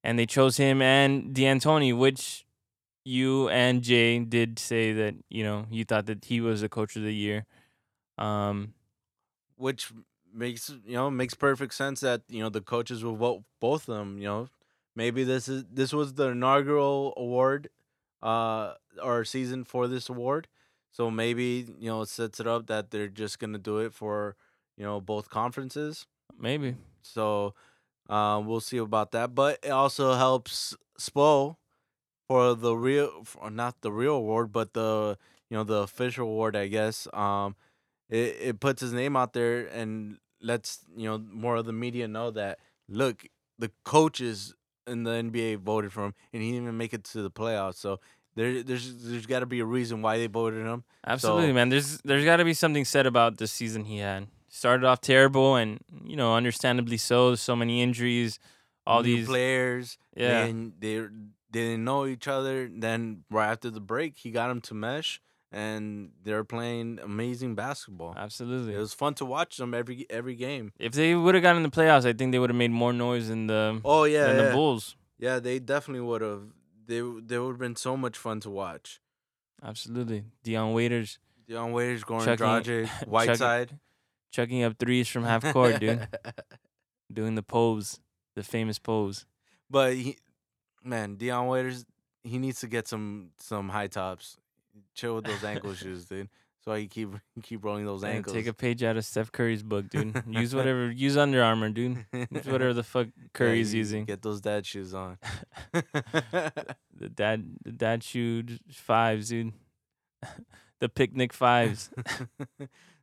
and they chose him and D'Antoni, which you and Jay did say that you know you thought that he was the coach of the year. Um, which makes you know makes perfect sense that you know the coaches will vote both of them. You know, maybe this is this was the inaugural award, uh, or season for this award. So maybe you know it sets it up that they're just gonna do it for you know both conferences. maybe So, uh, we'll see about that. But it also helps Spo for the real, for not the real award, but the you know the official award, I guess. Um, it it puts his name out there and lets you know more of the media know that look, the coaches in the NBA voted for him, and he didn't even make it to the playoffs. So. There, there's there's got to be a reason why they voted him. absolutely, So- man. There's there's got to be something said about the season he had. Started off terrible, and you know, understandably so. So many injuries, all new these players. Yeah. and they they didn't know each other. Then right after the break, he got them to mesh, and they're playing amazing basketball. Absolutely. It was fun to watch them every every game. if they would have gotten in the playoffs, I think they would have made more noise than the Oh yeah, than yeah. the Bulls. yeah. They definitely would have. They they would have been so much fun to watch. Absolutely. Dion Waiters Dion Waiters, Goran Chucking- Dragic, Whiteside, chucking up threes from half court, dude. Doing the pose, the famous pose. but he, man, Dion Waiters, he needs to get some some high tops. Chill with those ankle shoes, dude. So he keep keep rolling those Man, ankles. take a page out of Steph Curry's book, dude. use whatever. Use Under Armour, dude. Use whatever the fuck Curry's you using. Get those dad shoes on. The dad, the dad shoe fives, dude. the picnic fives.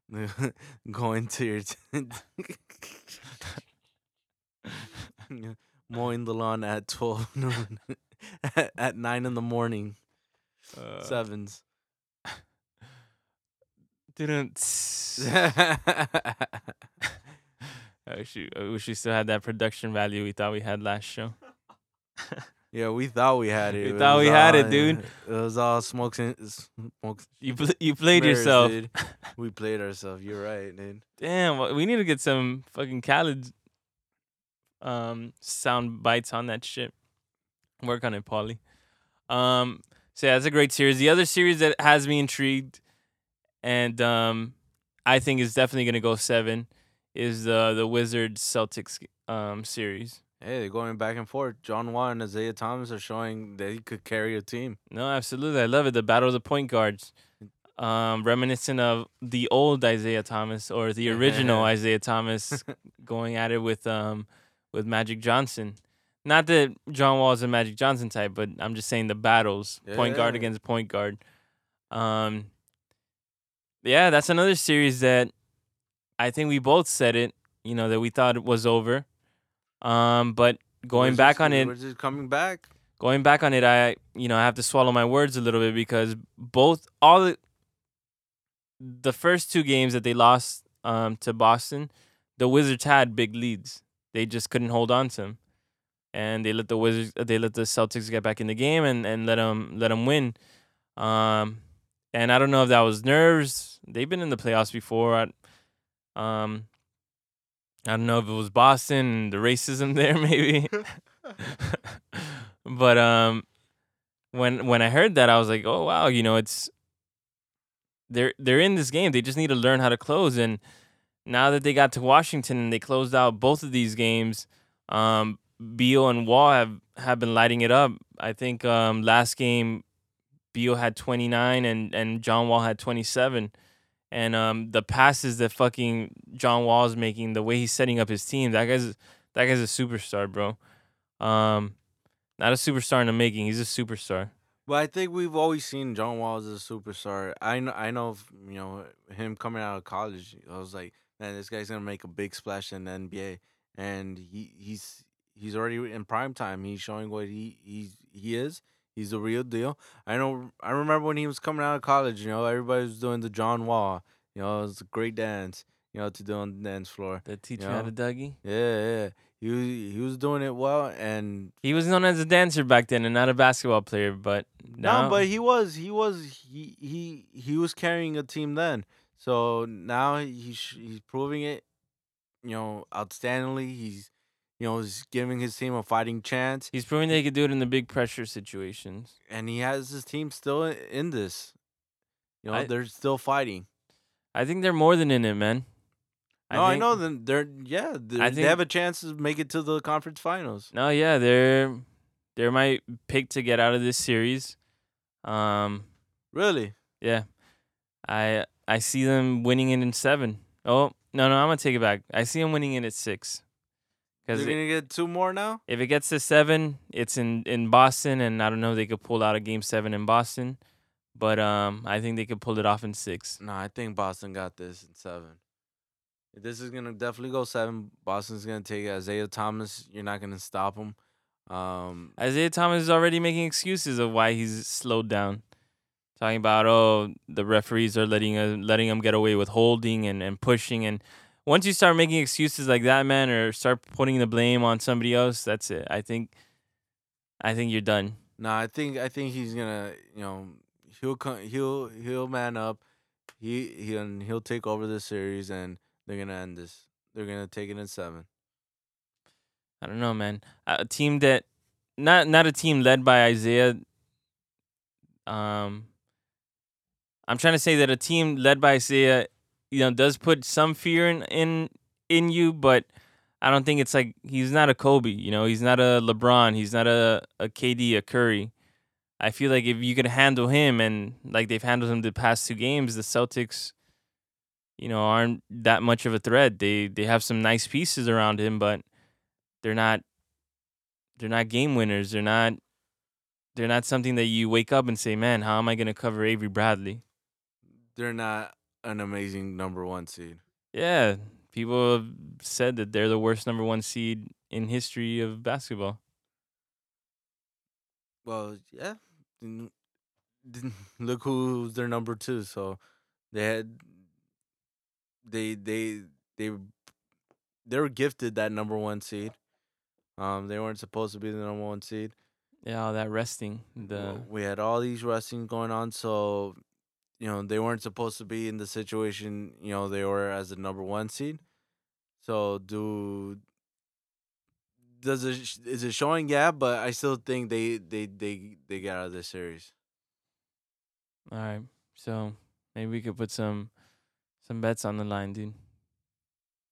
Going to your mowing the lawn at twelve noon, at, at nine in the morning. Uh, Sevens. didn't. I wish, you- I wish we still had that production value we thought we had last show. Yeah, we thought we had it. We thought we had it, dude. It was all smokes and smokes. You pl- you played mirrors, yourself. dude. We played ourselves. You're right, dude. Damn, wha- we need to get some fucking Khaled um sound bites on that shit. Work on it, Paulie. Um, so yeah, that's a great series. The other series that has me intrigued, and um, I think is definitely gonna go seven, is the the Wizards Celtics um series. Hey, they're going back and forth. John Wall and Isaiah Thomas are showing that he could carry a team. No, absolutely, I love it. The battle of the point guards, um, reminiscent of the old Isaiah Thomas or the original Isaiah Thomas going at it with um with Magic Johnson. Not that John Wall is a Magic Johnson type, but I'm just saying the battles, point guard against point guard. Um, yeah, that's another series that I think we both said it. You know that we thought it was over. Um, but going back on it, coming back. going back on it, I you know I have to swallow my words a little bit because both all the the first two games that they lost um, to Boston, the Wizards had big leads. They just couldn't hold on to them, and they let the Wizards they let the Celtics get back in the game and and let them let them win. Um, and I don't know if that was nerves. They've been in the playoffs before. I, um, I don't know if it was Boston and the racism there, maybe. but um, when when I heard that, I was like, oh wow, you know, it's they're they're in this game. They just need to learn how to close. And now that they got to Washington and they closed out both of these games, um, Beal and Wall have have been lighting it up. I think um, last game, Beal had 29 and and John Wall had 27. And um, the passes that fucking John Wall is making, the way he's setting up his team, that guy's that guy's a superstar, bro. Um, not a superstar in the making. He's a superstar. Well, I think we've always seen John Wall as a superstar. I know, I know, you know, him coming out of college. I was like, man, this guy's gonna make a big splash in the NBA, and he he's he's already in prime time. He's showing what he he's he is. He's the real deal. I know. I remember when he was coming out of college. You know, everybody was doing the John Wall. You know, it was a great dance. You know, to do on the dance floor. The teacher Yeah. had a Dougie. Yeah, yeah. He was, he was doing it well, and He was known as a dancer back then and not a basketball player, but now No, but he was he was he he he was carrying a team then. So now he's he's proving it, you know, outstandingly. He's you know, he's giving his team a fighting chance, He's proving that he could do it in the big pressure situations. and he has his team still i- in this. You know, I- they're still fighting. I think they're more than in it, man. No, I, think- know. Then they're yeah, they think- have a chance to make it to the conference finals. No, yeah, they're they're my pick to get out of this series. Um, Really? yeah, I I see them winning it in seven. Oh no, no, I'm gonna take it back. I see them winning it at six. They're gonna get two more now. if it gets to seven, it's in in Boston, and I don't know if they could pull out a game seven in Boston, but um, I think they could pull it off in six. No, I think Boston got this in seven. This is gonna definitely go seven. Boston's gonna take it. Isaiah Thomas. You're not gonna stop him. Um, Isaiah Thomas is already making excuses of why he's slowed down. Talking about oh the referees are letting uh, letting him get away with holding and, and pushing and once you start making excuses like that man or start putting the blame on somebody else that's it. I think I think you're done. no, I think I think he's gonna. You know, he'll come. He'll he'll man up. He he and he'll take over the series, and they're gonna end this. They're gonna take it in seven. I don't know man. A team that not not a team led by Isaiah um I'm trying to say that a team led by Isaiah, you know, does put some fear in in in you, but I don't think it's like he's not a Kobe, you know, he's not a LeBron, he's not a, a KD, a Curry. I feel like if you could handle him and like they've handled him the past two games, the Celtics, you know, aren't that much of a threat. They they have some nice pieces around him, but they're not they're not game winners. They're not they're not something that you wake up and say, "Man, how am I going to cover Avery Bradley?" They're not an amazing number one seed. Yeah, people have said that they're the worst number 1 seed in history of basketball. Well, yeah. Look who's their number two. So they had they they they they were gifted that number one seed. Um, they weren't supposed to be the number one seed. Yeah, all that resting. The we had all these wrestling going on, so you know they weren't supposed to be in the situation you know they were as the number one seed. So do does it is it showing? Yeah, but I still think they they they they get out of this series. all right. So, maybe we could put some some bets on the line, dude.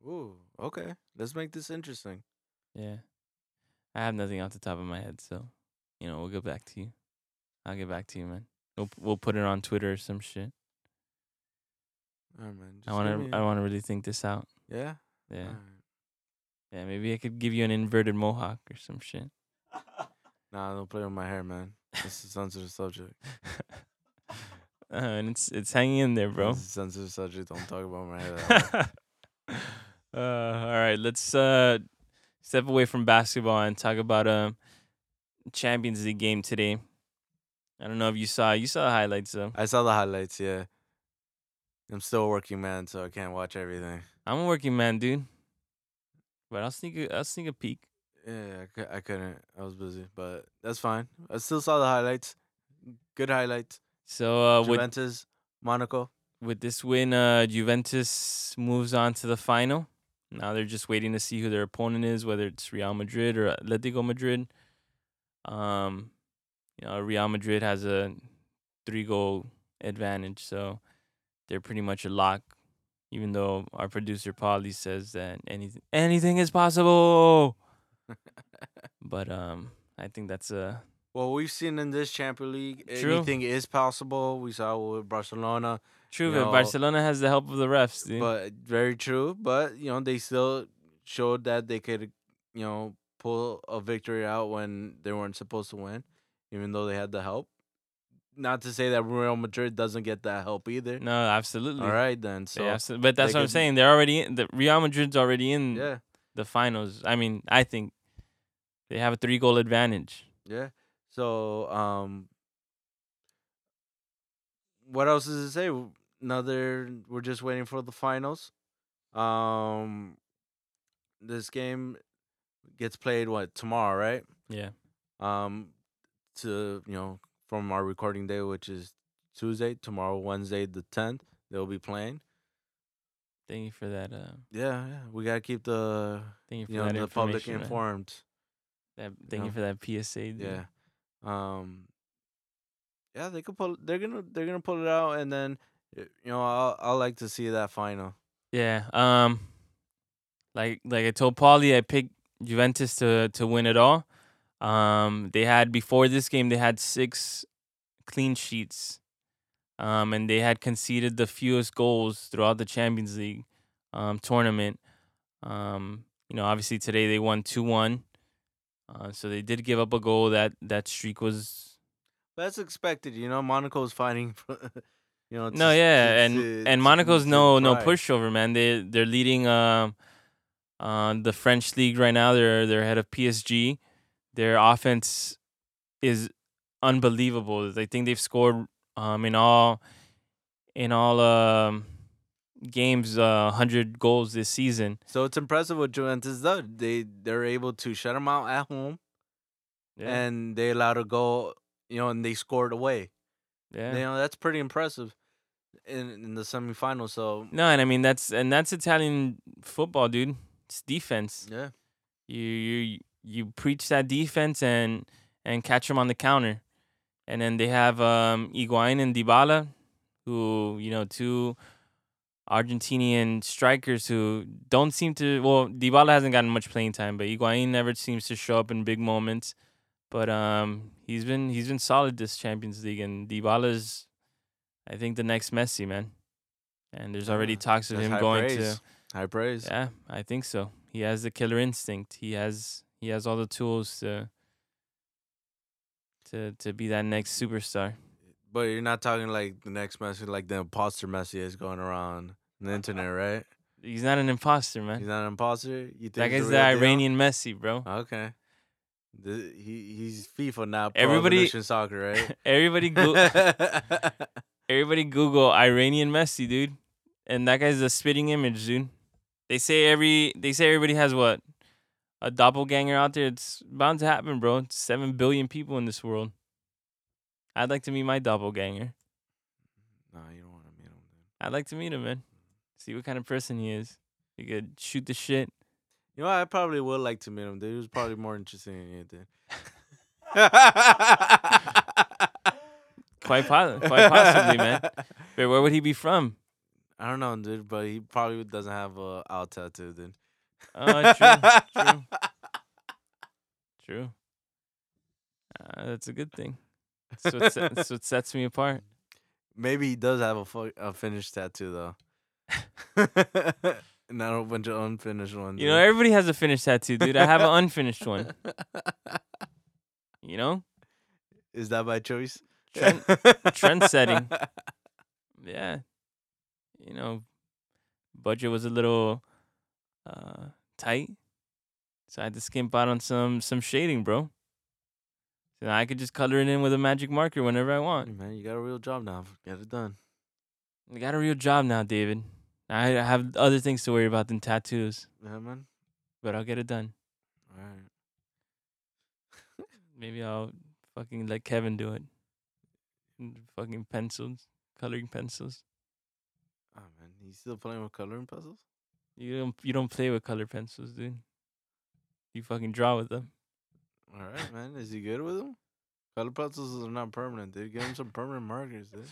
Ooh, okay. Let's make this interesting. Yeah. I have nothing off the top of my head, so you know, we'll get back to you. I'll get back to you, man. We'll we'll put it on Twitter or some shit. All right, man. I want to I want to really think this out. Yeah. Yeah. Alright. Yeah, maybe I could give you an inverted mohawk or some shit. Nah, don't play with my hair, man. This is a sensitive subject. uh, and it's it's hanging in there, bro. This is sensitive subject. Don't talk about my hair. Uh, all right, let's uh step away from basketball and talk about um Champions League game today. I don't know if you saw you saw the highlights though. I saw the highlights. Yeah. I'm still a working man, so I can't watch everything. I'm a working man, dude. But I'll sneak a, I'll sneak a peek. Yeah, I, I couldn't. I was busy, but that's fine. I still saw the highlights. Good highlights. So uh, with Juventus, Monaco. with this win, uh, Juventus moves on to the final. Now they're just waiting to see who their opponent is, whether it's Real Madrid or Atletico Madrid. Um, you know, Real Madrid has a three goal advantage, so they're pretty much a lock. Even though our producer Paulie says that anything anything is possible, but um, I think that's a Well, we've seen in this Champions League, True. anything is possible. We saw with Barcelona, true. That know, Barcelona has the help of the refs, dude. but very true. But you know, they still showed that they could, you know, pull a victory out when they weren't supposed to win, even though they had the help. Not to say that Real Madrid doesn't get that help either. no, absolutely. All right then. So, So but that's what I'm saying. They're already in, the Real Madrid's already in yeah, the finals. I mean, I think they have a three goal advantage. yeah. So um, what else is to say? Another. We're just waiting for the finals. Um, this game gets played what tomorrow, right? Yeah. um to you know from our recording day which is tuesday tomorrow wednesday the 10th they'll be playing Thank you for that. Uh, Yeah, yeah. We gotta keep the thank you for you know that the public informed. That, thank know? you for that PSA. Dude. Yeah. Um. Yeah, they could pull. They're gonna they're gonna pull it out, and then you know I'll I'll like to see that final. Yeah. Um, like like I told Paulie, I picked Juventus to to win it all. Um, they had before this game they had six clean sheets. Um, and they had conceded the fewest goals throughout the Champions League um tournament. Um, you know, obviously today they won two one. Uh, so they did give up a goal. That that streak was That's expected, you know. Monaco's fighting for, you know. No, yeah, and to- and Monaco's to no no pushover, man. They they're leading um uh the French league right now. They're they're ahead of PSG. Their offense is unbelievable. I think they've scored um in all in all um games uh 100 goals this season. So it's impressive what Juventus does. They they're able to shut them out at home, and they allowed a goal. You know, and they scored away. yeah. You know, that's pretty impressive in in the semifinals. So No, and I mean that's and that's Italian football, dude. It's defense. yeah, You you you preach that defense and and catch them on the counter, and then they have um Higuain and Dybala, who you know two Argentinian strikers who don't seem to. Well, Dybala hasn't gotten much playing time, but Higuain never seems to show up in big moments. But um, he's been he's been solid this Champions League, and Dybala's, I think, the next Messi man. And there's already Yeah, talks of him going praise. to. high praise. Yeah, I think so. He has the killer instinct. He has he has all the tools to to to be that next superstar. But you're not talking like the next Messi, like the imposter Messi is going around the internet, right? He's not an imposter, man. He's not an imposter. You think that guy's the the real deal? Iranian Messi, bro. Okay. The, he he's FIFA now. Everybody- Soccer, right? everybody go everybody Google Iranian Messi, dude. And that guy's a spitting image, dude. They say every they say everybody has what? A doppelganger out there. It's bound to happen, bro. It's seven billion people in this world. I'd like to meet my doppelganger. no, you don't want to meet him. I'd like to meet him, man. See what kind of person he is. He could shoot the shit. You know, I probably would like to meet him. Dude, he was probably more interesting than you did. Quite, po- quite possibly, man. But where would he be from? I don't know, dude, but he probably doesn't have a owl tattoo, dude. Oh, true, true, true. Uh, that's a good thing. That's what, se- that's what sets me apart. Maybe he does have a, fu- a finished tattoo though. Not a bunch of unfinished ones. You know, everybody has a finished tattoo, dude. I have an unfinished one. You know, Is that by choice? Trend- trend setting. yeah. You know, budget was a little uh tight, so I had to skimp out on some some shading, bro. So I could just color it in with a magic marker whenever I want. Hey, man, you got a real job now. Get it done. I got a real job now, David. I have other things to worry about than tattoos, Yeah, man. but I'll get it done. All right. Maybe I'll fucking let Kevin do it. Fucking pencils, coloring pencils. Oh man, he's still playing with coloring puzzles. You don't you don't play with color pencils, dude. You fucking draw with them. All right, man. Is he good with them? Color pencils are not permanent, dude. Give him some permanent markers, dude.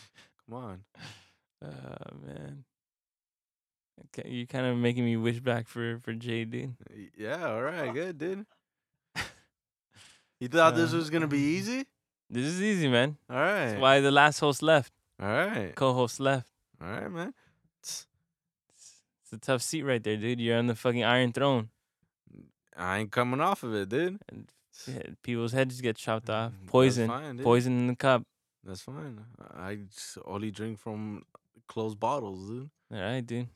Come on. Oh man. Okay, you're kind of making me wish back for for Jay, dude. Yeah, all right, good, dude. You thought this Uh, was gonna be easy? This is easy, man. All right. That's why the last host left, All right. co-host left. All right, man. It's a tough seat right there, dude. You're on the fucking Iron Throne, I ain't coming off of it, dude. and yeah, people's heads get chopped off. Mm, Poison, fine, dude. poison in the cup. That's fine. I just only drink from closed bottles, dude. All right, dude.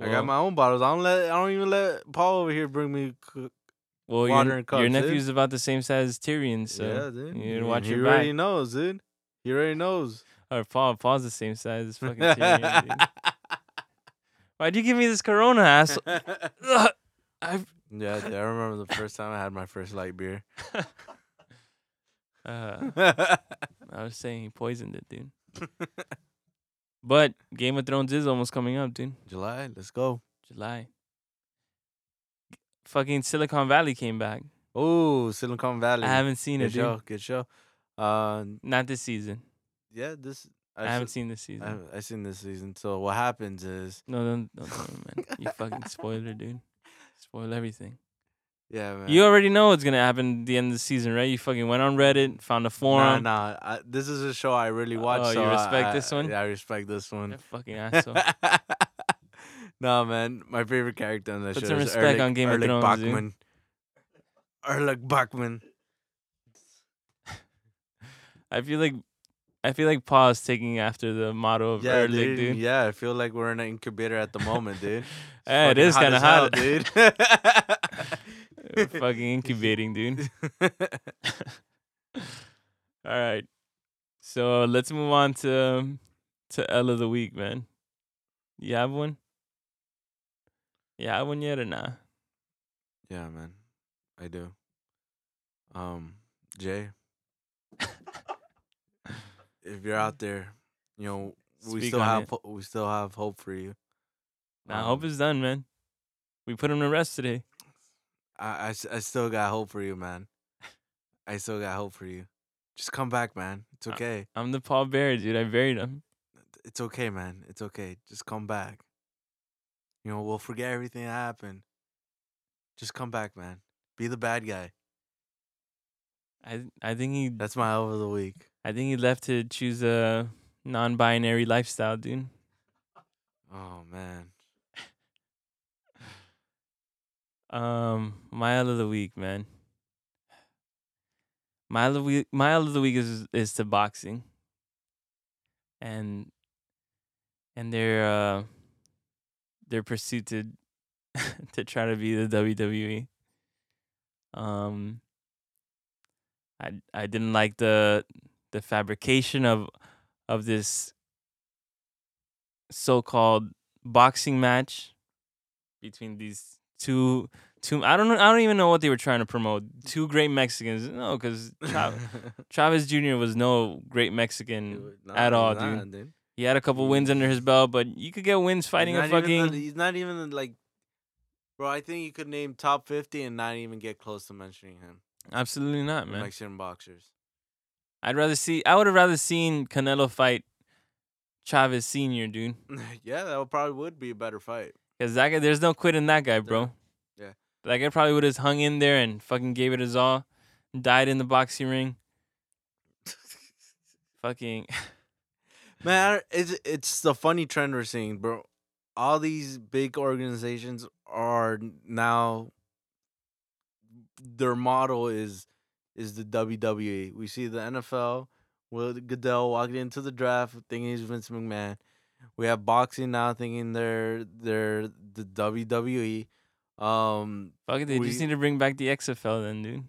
I got my own bottles. I don't let. I don't even let Paul over here bring me. c- Well, water your, cups, your dude. nephew's about the same size as Tyrion, so yeah, dude. you gotta watch he your already knows, dude. He already knows. Or Paul, Paul's the same size as fucking Tyrion. Dude. Why'd you give me this Corona, ass? Ugh, I've, yeah, dude, I remember the first time I had my first light beer. uh, I was saying he poisoned it, dude. But Game of Thrones is almost coming up, dude. July, let's go. July. Fucking Silicon Valley came back. Oh, Silicon Valley. I haven't seen good it, dude. show. Good show. Uh, Not this season. yeah, this I, haven't seen this season. I haven't- I seen this season. So what happens is, no, don't, don't tell me, man. You fucking spoiler, dude. Spoil everything. yeah, man. You already know what's gonna happen at the end of the season, right? You fucking went on Reddit, found a forum. nah. I, this is a show I really uh, watch. Oh, you so I- respect I- this one? Yeah, I respect this You're one. a fucking asshole. no, man. My favorite character on that Put show some is respect Erlich, on Game of Erlich Thrones, dude. Bachman. Erlich Bachman. I feel like I feel like Paul is taking after the motto of Yeah, dude, dude. Yeah, I feel like we're in an incubator at the moment, dude. Yeah, it kinda as hell, hot. dude. fucking incubating, dude. All right. So let's move on to to L of the week, man. You have one? You have one yet or nah? yeah, man. I do. Um, Jay, if you're out there, you know we Speak still on have it. ho- we still have hope for you. Nah, I hope Um, it's done, man. We put him to rest today. I, I s- I still got hope for you, man. I still got hope for you. Just come back, man. It's Uh, okay. I'm the Paul Bear, dude. I buried him. It's okay, man. It's okay. Just come back. You know, we'll forget everything that happened. Just come back, man. Be the bad guy. I I think he That's my hope of the week. I think he left to choose a non-binary lifestyle, dude. Oh man. Um, mile of the week, man. Mile of week, mile of the week is is to boxing, and and their uh their pursuit to to try to be the WWE. Um, I I didn't like the the fabrication of of this so-called boxing match between these two two I don't know I don't even know what they were trying to promote. Two great Mexicans. No, cuz Chavez Jr. was no great Mexican at all, not, dude. He had a couple wins under his belt, but you could get wins fighting a fucking the- he's not even like, bro. I think you could name top fifty and not even get close to mentioning him. Absolutely not, man. Mexican boxers. I'd rather see I would have rather seen Canelo fight Chavez Senior, dude. yeah, that would probably would be a better fight. Cause that guy, there's no quitting that guy, bro. Yeah. That guy probably would have hung in there and fucking gave it his all. Died in the boxing ring. Fucking Man, it's it's the funny trend we're seeing, bro. All these big organizations are now their model is is the WWE. We see the NFL with Goodell walking into the draft thinking he's Vince McMahon. We have boxing now thinking they're they're the WWE. Um, fuck it, they We- just need to bring back the XFL then, dude.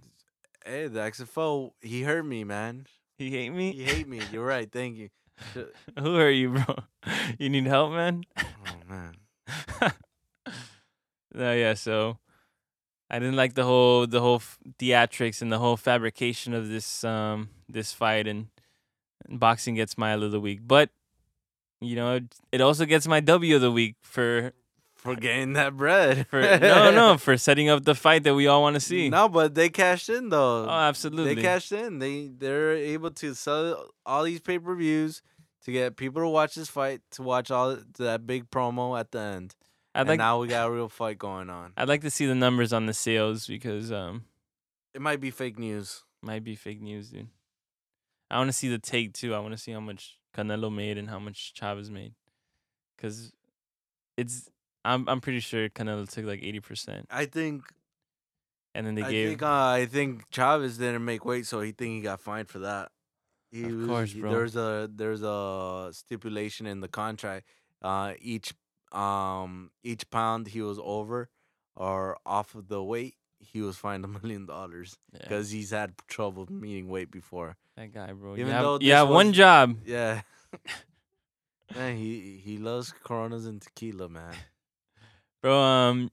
hey, the XFL, he hurt me, man. He hate me? He hate me. You're right. Thank you. Who are you, bro? You need help, man? Oh man. no, yeah, so I didn't like the whole the whole theatrics and the whole fabrication of this um this fight and, and boxing gets my L of the week. But you know, it, it also gets my W of the week for For getting that bread. for no no for setting up the fight that we all want to see. No, but they cashed in though. Oh, absolutely. They cashed in. They they're able to sell all these pay per views to get people to watch this fight to watch all that big promo at the end. I'd and like now we got a real fight going on. I'd like to see the numbers on the sales because um It might be fake news. might be fake news, dude. I want to see the take too. I want to see how much Canelo made and how much Chavez made, cause it's I'm I'm pretty sure Canelo took like eighty percent, I think. and then they I gave think. Uh, I think Chavez didn't make weight, so he think he got fined for that. He Of was- course, bro. There's a there's a stipulation in the contract. Uh, each um each pound he was over or off of the weight, he was fined a million dollars because he's had trouble meeting weight before. that guy, bro. even you have, though you this have one job. Yeah. man, he he loves Coronas and tequila, man. Bro, um,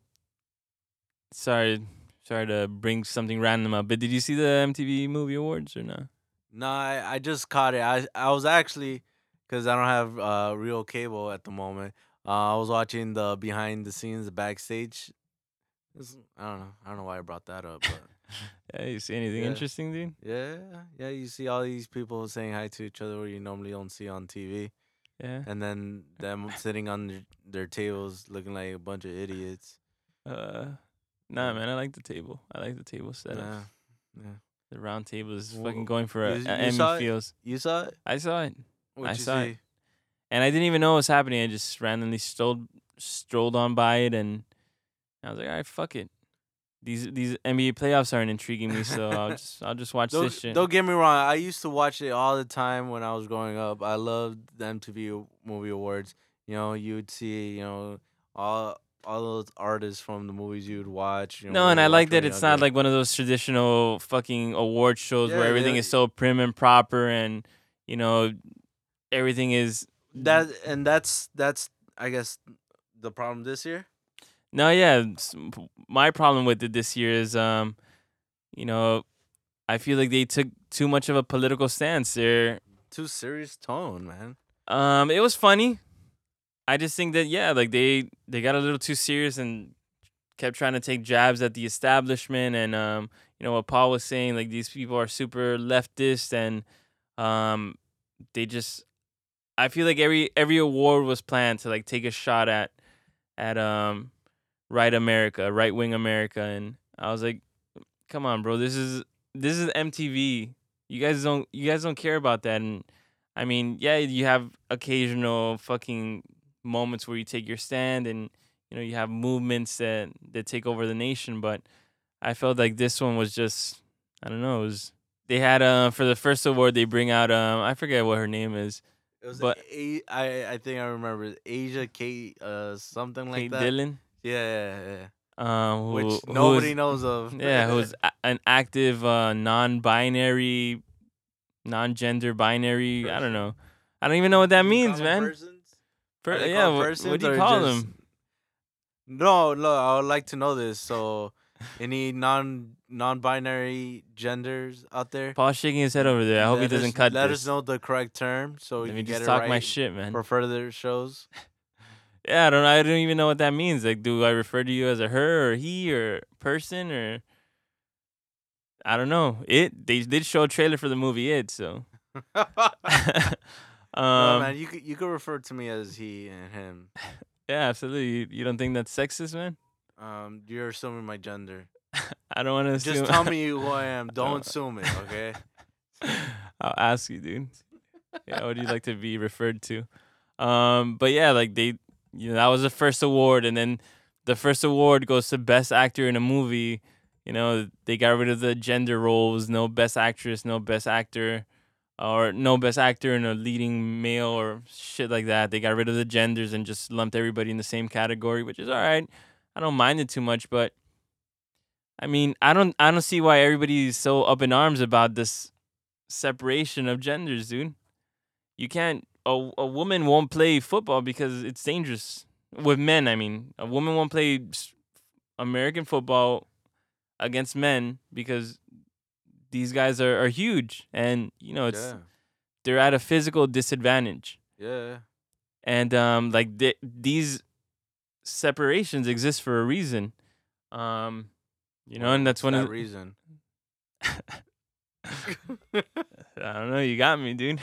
sorry, sorry to bring something random up, but did you see the MTV Movie Awards or not? No, I, I just caught it. I I was actually because I don't have uh, real cable at the moment. Uh, I was watching the behind the scenes, the backstage. It's- I don't know. I don't know why I brought that up, but Yeah, you see anything Yeah. interesting, dude? yeah, yeah. You see all these people saying hi to each other where you normally don't see on TV, Yeah. and then them sitting on their, their tables looking like a bunch of idiots. Uh, nah, man, I like the table. I like the table setup. Yeah. The round table is fucking going for a, you- a you Emmy saw it? feels. You saw it? I saw it, What'd I you saw it. see? And I didn't even know what was happening. I just randomly strolled strolled on by it, and I was like, all right, fuck it. These these NBA playoffs aren't intriguing me, so I'll just I'll just watch Don't, this shit. don't get me wrong. I used to watch it all the time when I was growing up. I loved the MTV Movie Awards. You know, you would see, you know, all all those artists from the movies you would watch. You know, No, and I like that it's not like one of those traditional fucking award shows Yeah, where everything yeah. is so prim and proper and you know everything is that, and that's that's I guess the problem this year. No, yeah. My problem with it this year is, um, you know, I feel like they took too much of a political stance there. Too serious tone, man. Um, it was funny. I just think that yeah, like they they got a little too serious and kept trying to take jabs at the establishment and um, you know what Paul was saying, like these people are super leftist and um, they just I feel like every every award was planned to like take a shot at at um right America, right wing America, and I was like, come on, bro, this is this is MTV. You guys don't you guys don't care about that, and I mean, yeah, you have occasional fucking moments where you take your stand, and you know you have movements that that take over the nation, but I felt like this one was just I don't know, it was. They had uh for the first award they bring out um I forget what her name is It was, But- a, I I think I remember Asia Kate uh something like Kate that. Dillon Yeah, yeah, yeah. um who, Which nobody is- knows of. Yeah, who's a- an active uh, non-binary, non-gender binary. I don't know. I don't even know what that means, man. Per- yeah, what, what do you call just- them? No, no, I would like to know this. So, any non non-binary genders out there? Paul's shaking his head over there. I hope he doesn't us, cut Let this. us know the correct term so we Let can me get just it talk right my shit, man. for further shows. Yeah, I don't. I don't even know what that means. Like, do I refer to you as a her or he or person or? I don't know. It. They did show a trailer for the movie It, so. no, um, man, you could you could refer to me as he and him. yeah, absolutely. You, you don't think that's sexist, man? Um, you're assuming my gender. I don't want to assume. Just tell me who I am. Don't assume it, okay? I'll ask you, dude. Yeah, what do you like to be referred to? Um, but yeah, like they, you know, that was the first award, and then the first award goes to best actor in a movie. You know, they got rid of the gender roles. No best actress, no best actor, or no best actor in a leading male or shit like that. They got rid of the genders and just lumped everybody in the same category, which is all right. I don't mind it too much, but I mean, I don't, I don't see why everybody's so up in arms about this separation of genders, dude. You can't. A a woman won't play football because it's dangerous. With men, I mean, a woman won't play American football against men because these guys are, are huge, and you know it's yeah, they're at a physical disadvantage, yeah. and um, like th- these separations exist for a reason. Um, you know, and that's one of the, reason. I don't know. You got me, dude.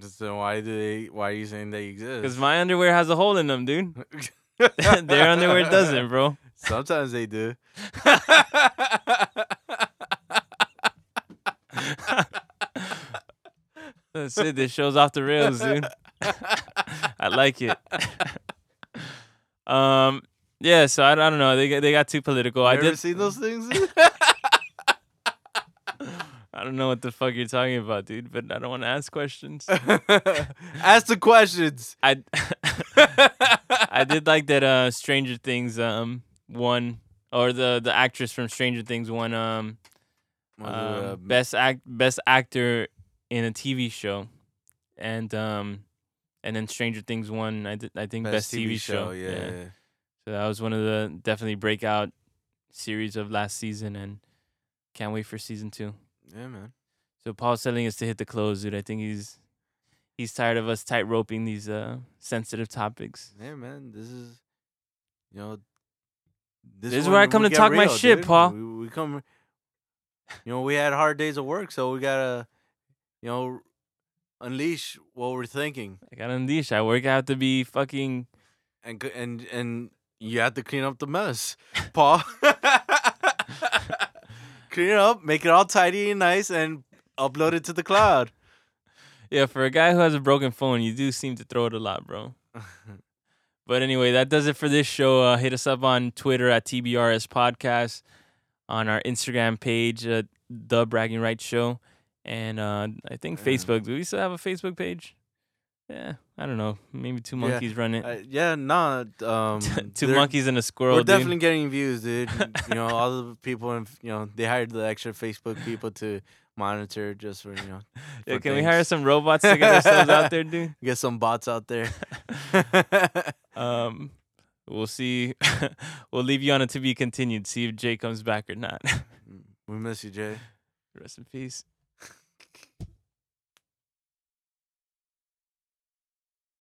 so why do they? Why are you saying they exist? Because my underwear has a hole in them, dude. Their underwear doesn't, bro. Sometimes they do. That's it. This show's off the rails, dude. I like it. Um, yeah. So I, I don't know. They got they got too political. I you ever did. seen those things? I don't know what the fuck you're talking about, dude. But I don't want to ask questions. Ask the questions. I I did like that. Uh, Stranger Things um won, or the the actress from Stranger Things won um um, uh, best act best actor in a TV show, and um, and then Stranger Things won. I did, I think best, TV, show. Yeah. yeah. So that was one of the definitely breakout series of last season, and can't wait for season two. Yeah, man. So Paul's telling us to hit the close, dude. I think he's he's tired of us tight roping these uh sensitive topics. Yeah, man, this is you know. This, This is where I come to talk my real, shit, dude. Paul. We, we come, you know, we had hard days of work, so we gotta, you know, unleash what we're thinking, I gotta unleash. I work out to be fucking. and and and you have to clean up the mess, Paul. clean it up, make it all tidy and nice, and upload it to the cloud. Yeah, for a guy who has a broken phone, you do seem to throw it a lot, bro. But anyway, that does it for this show. Uh, hit us up on Twitter at TBRS Podcast, on our Instagram page, uh, The Bragging Rights Show, and uh, I think Yeah. Facebook. Do we still have a Facebook page? Yeah, I don't know. Maybe two Yeah, monkeys run it. Uh, yeah, nah. Um, two monkeys and a squirrel. We're dude. definitely getting views, dude. you know, all the people, and you know, they hired the extra Facebook people to monitor just for you know, Yeah, for can we hire some robots to get ourselves out there, dude? get some bots out there. Um, we'll see. we'll leave you on it to be continued. See if Jay comes back or not. we miss you, Jay. Rest in peace.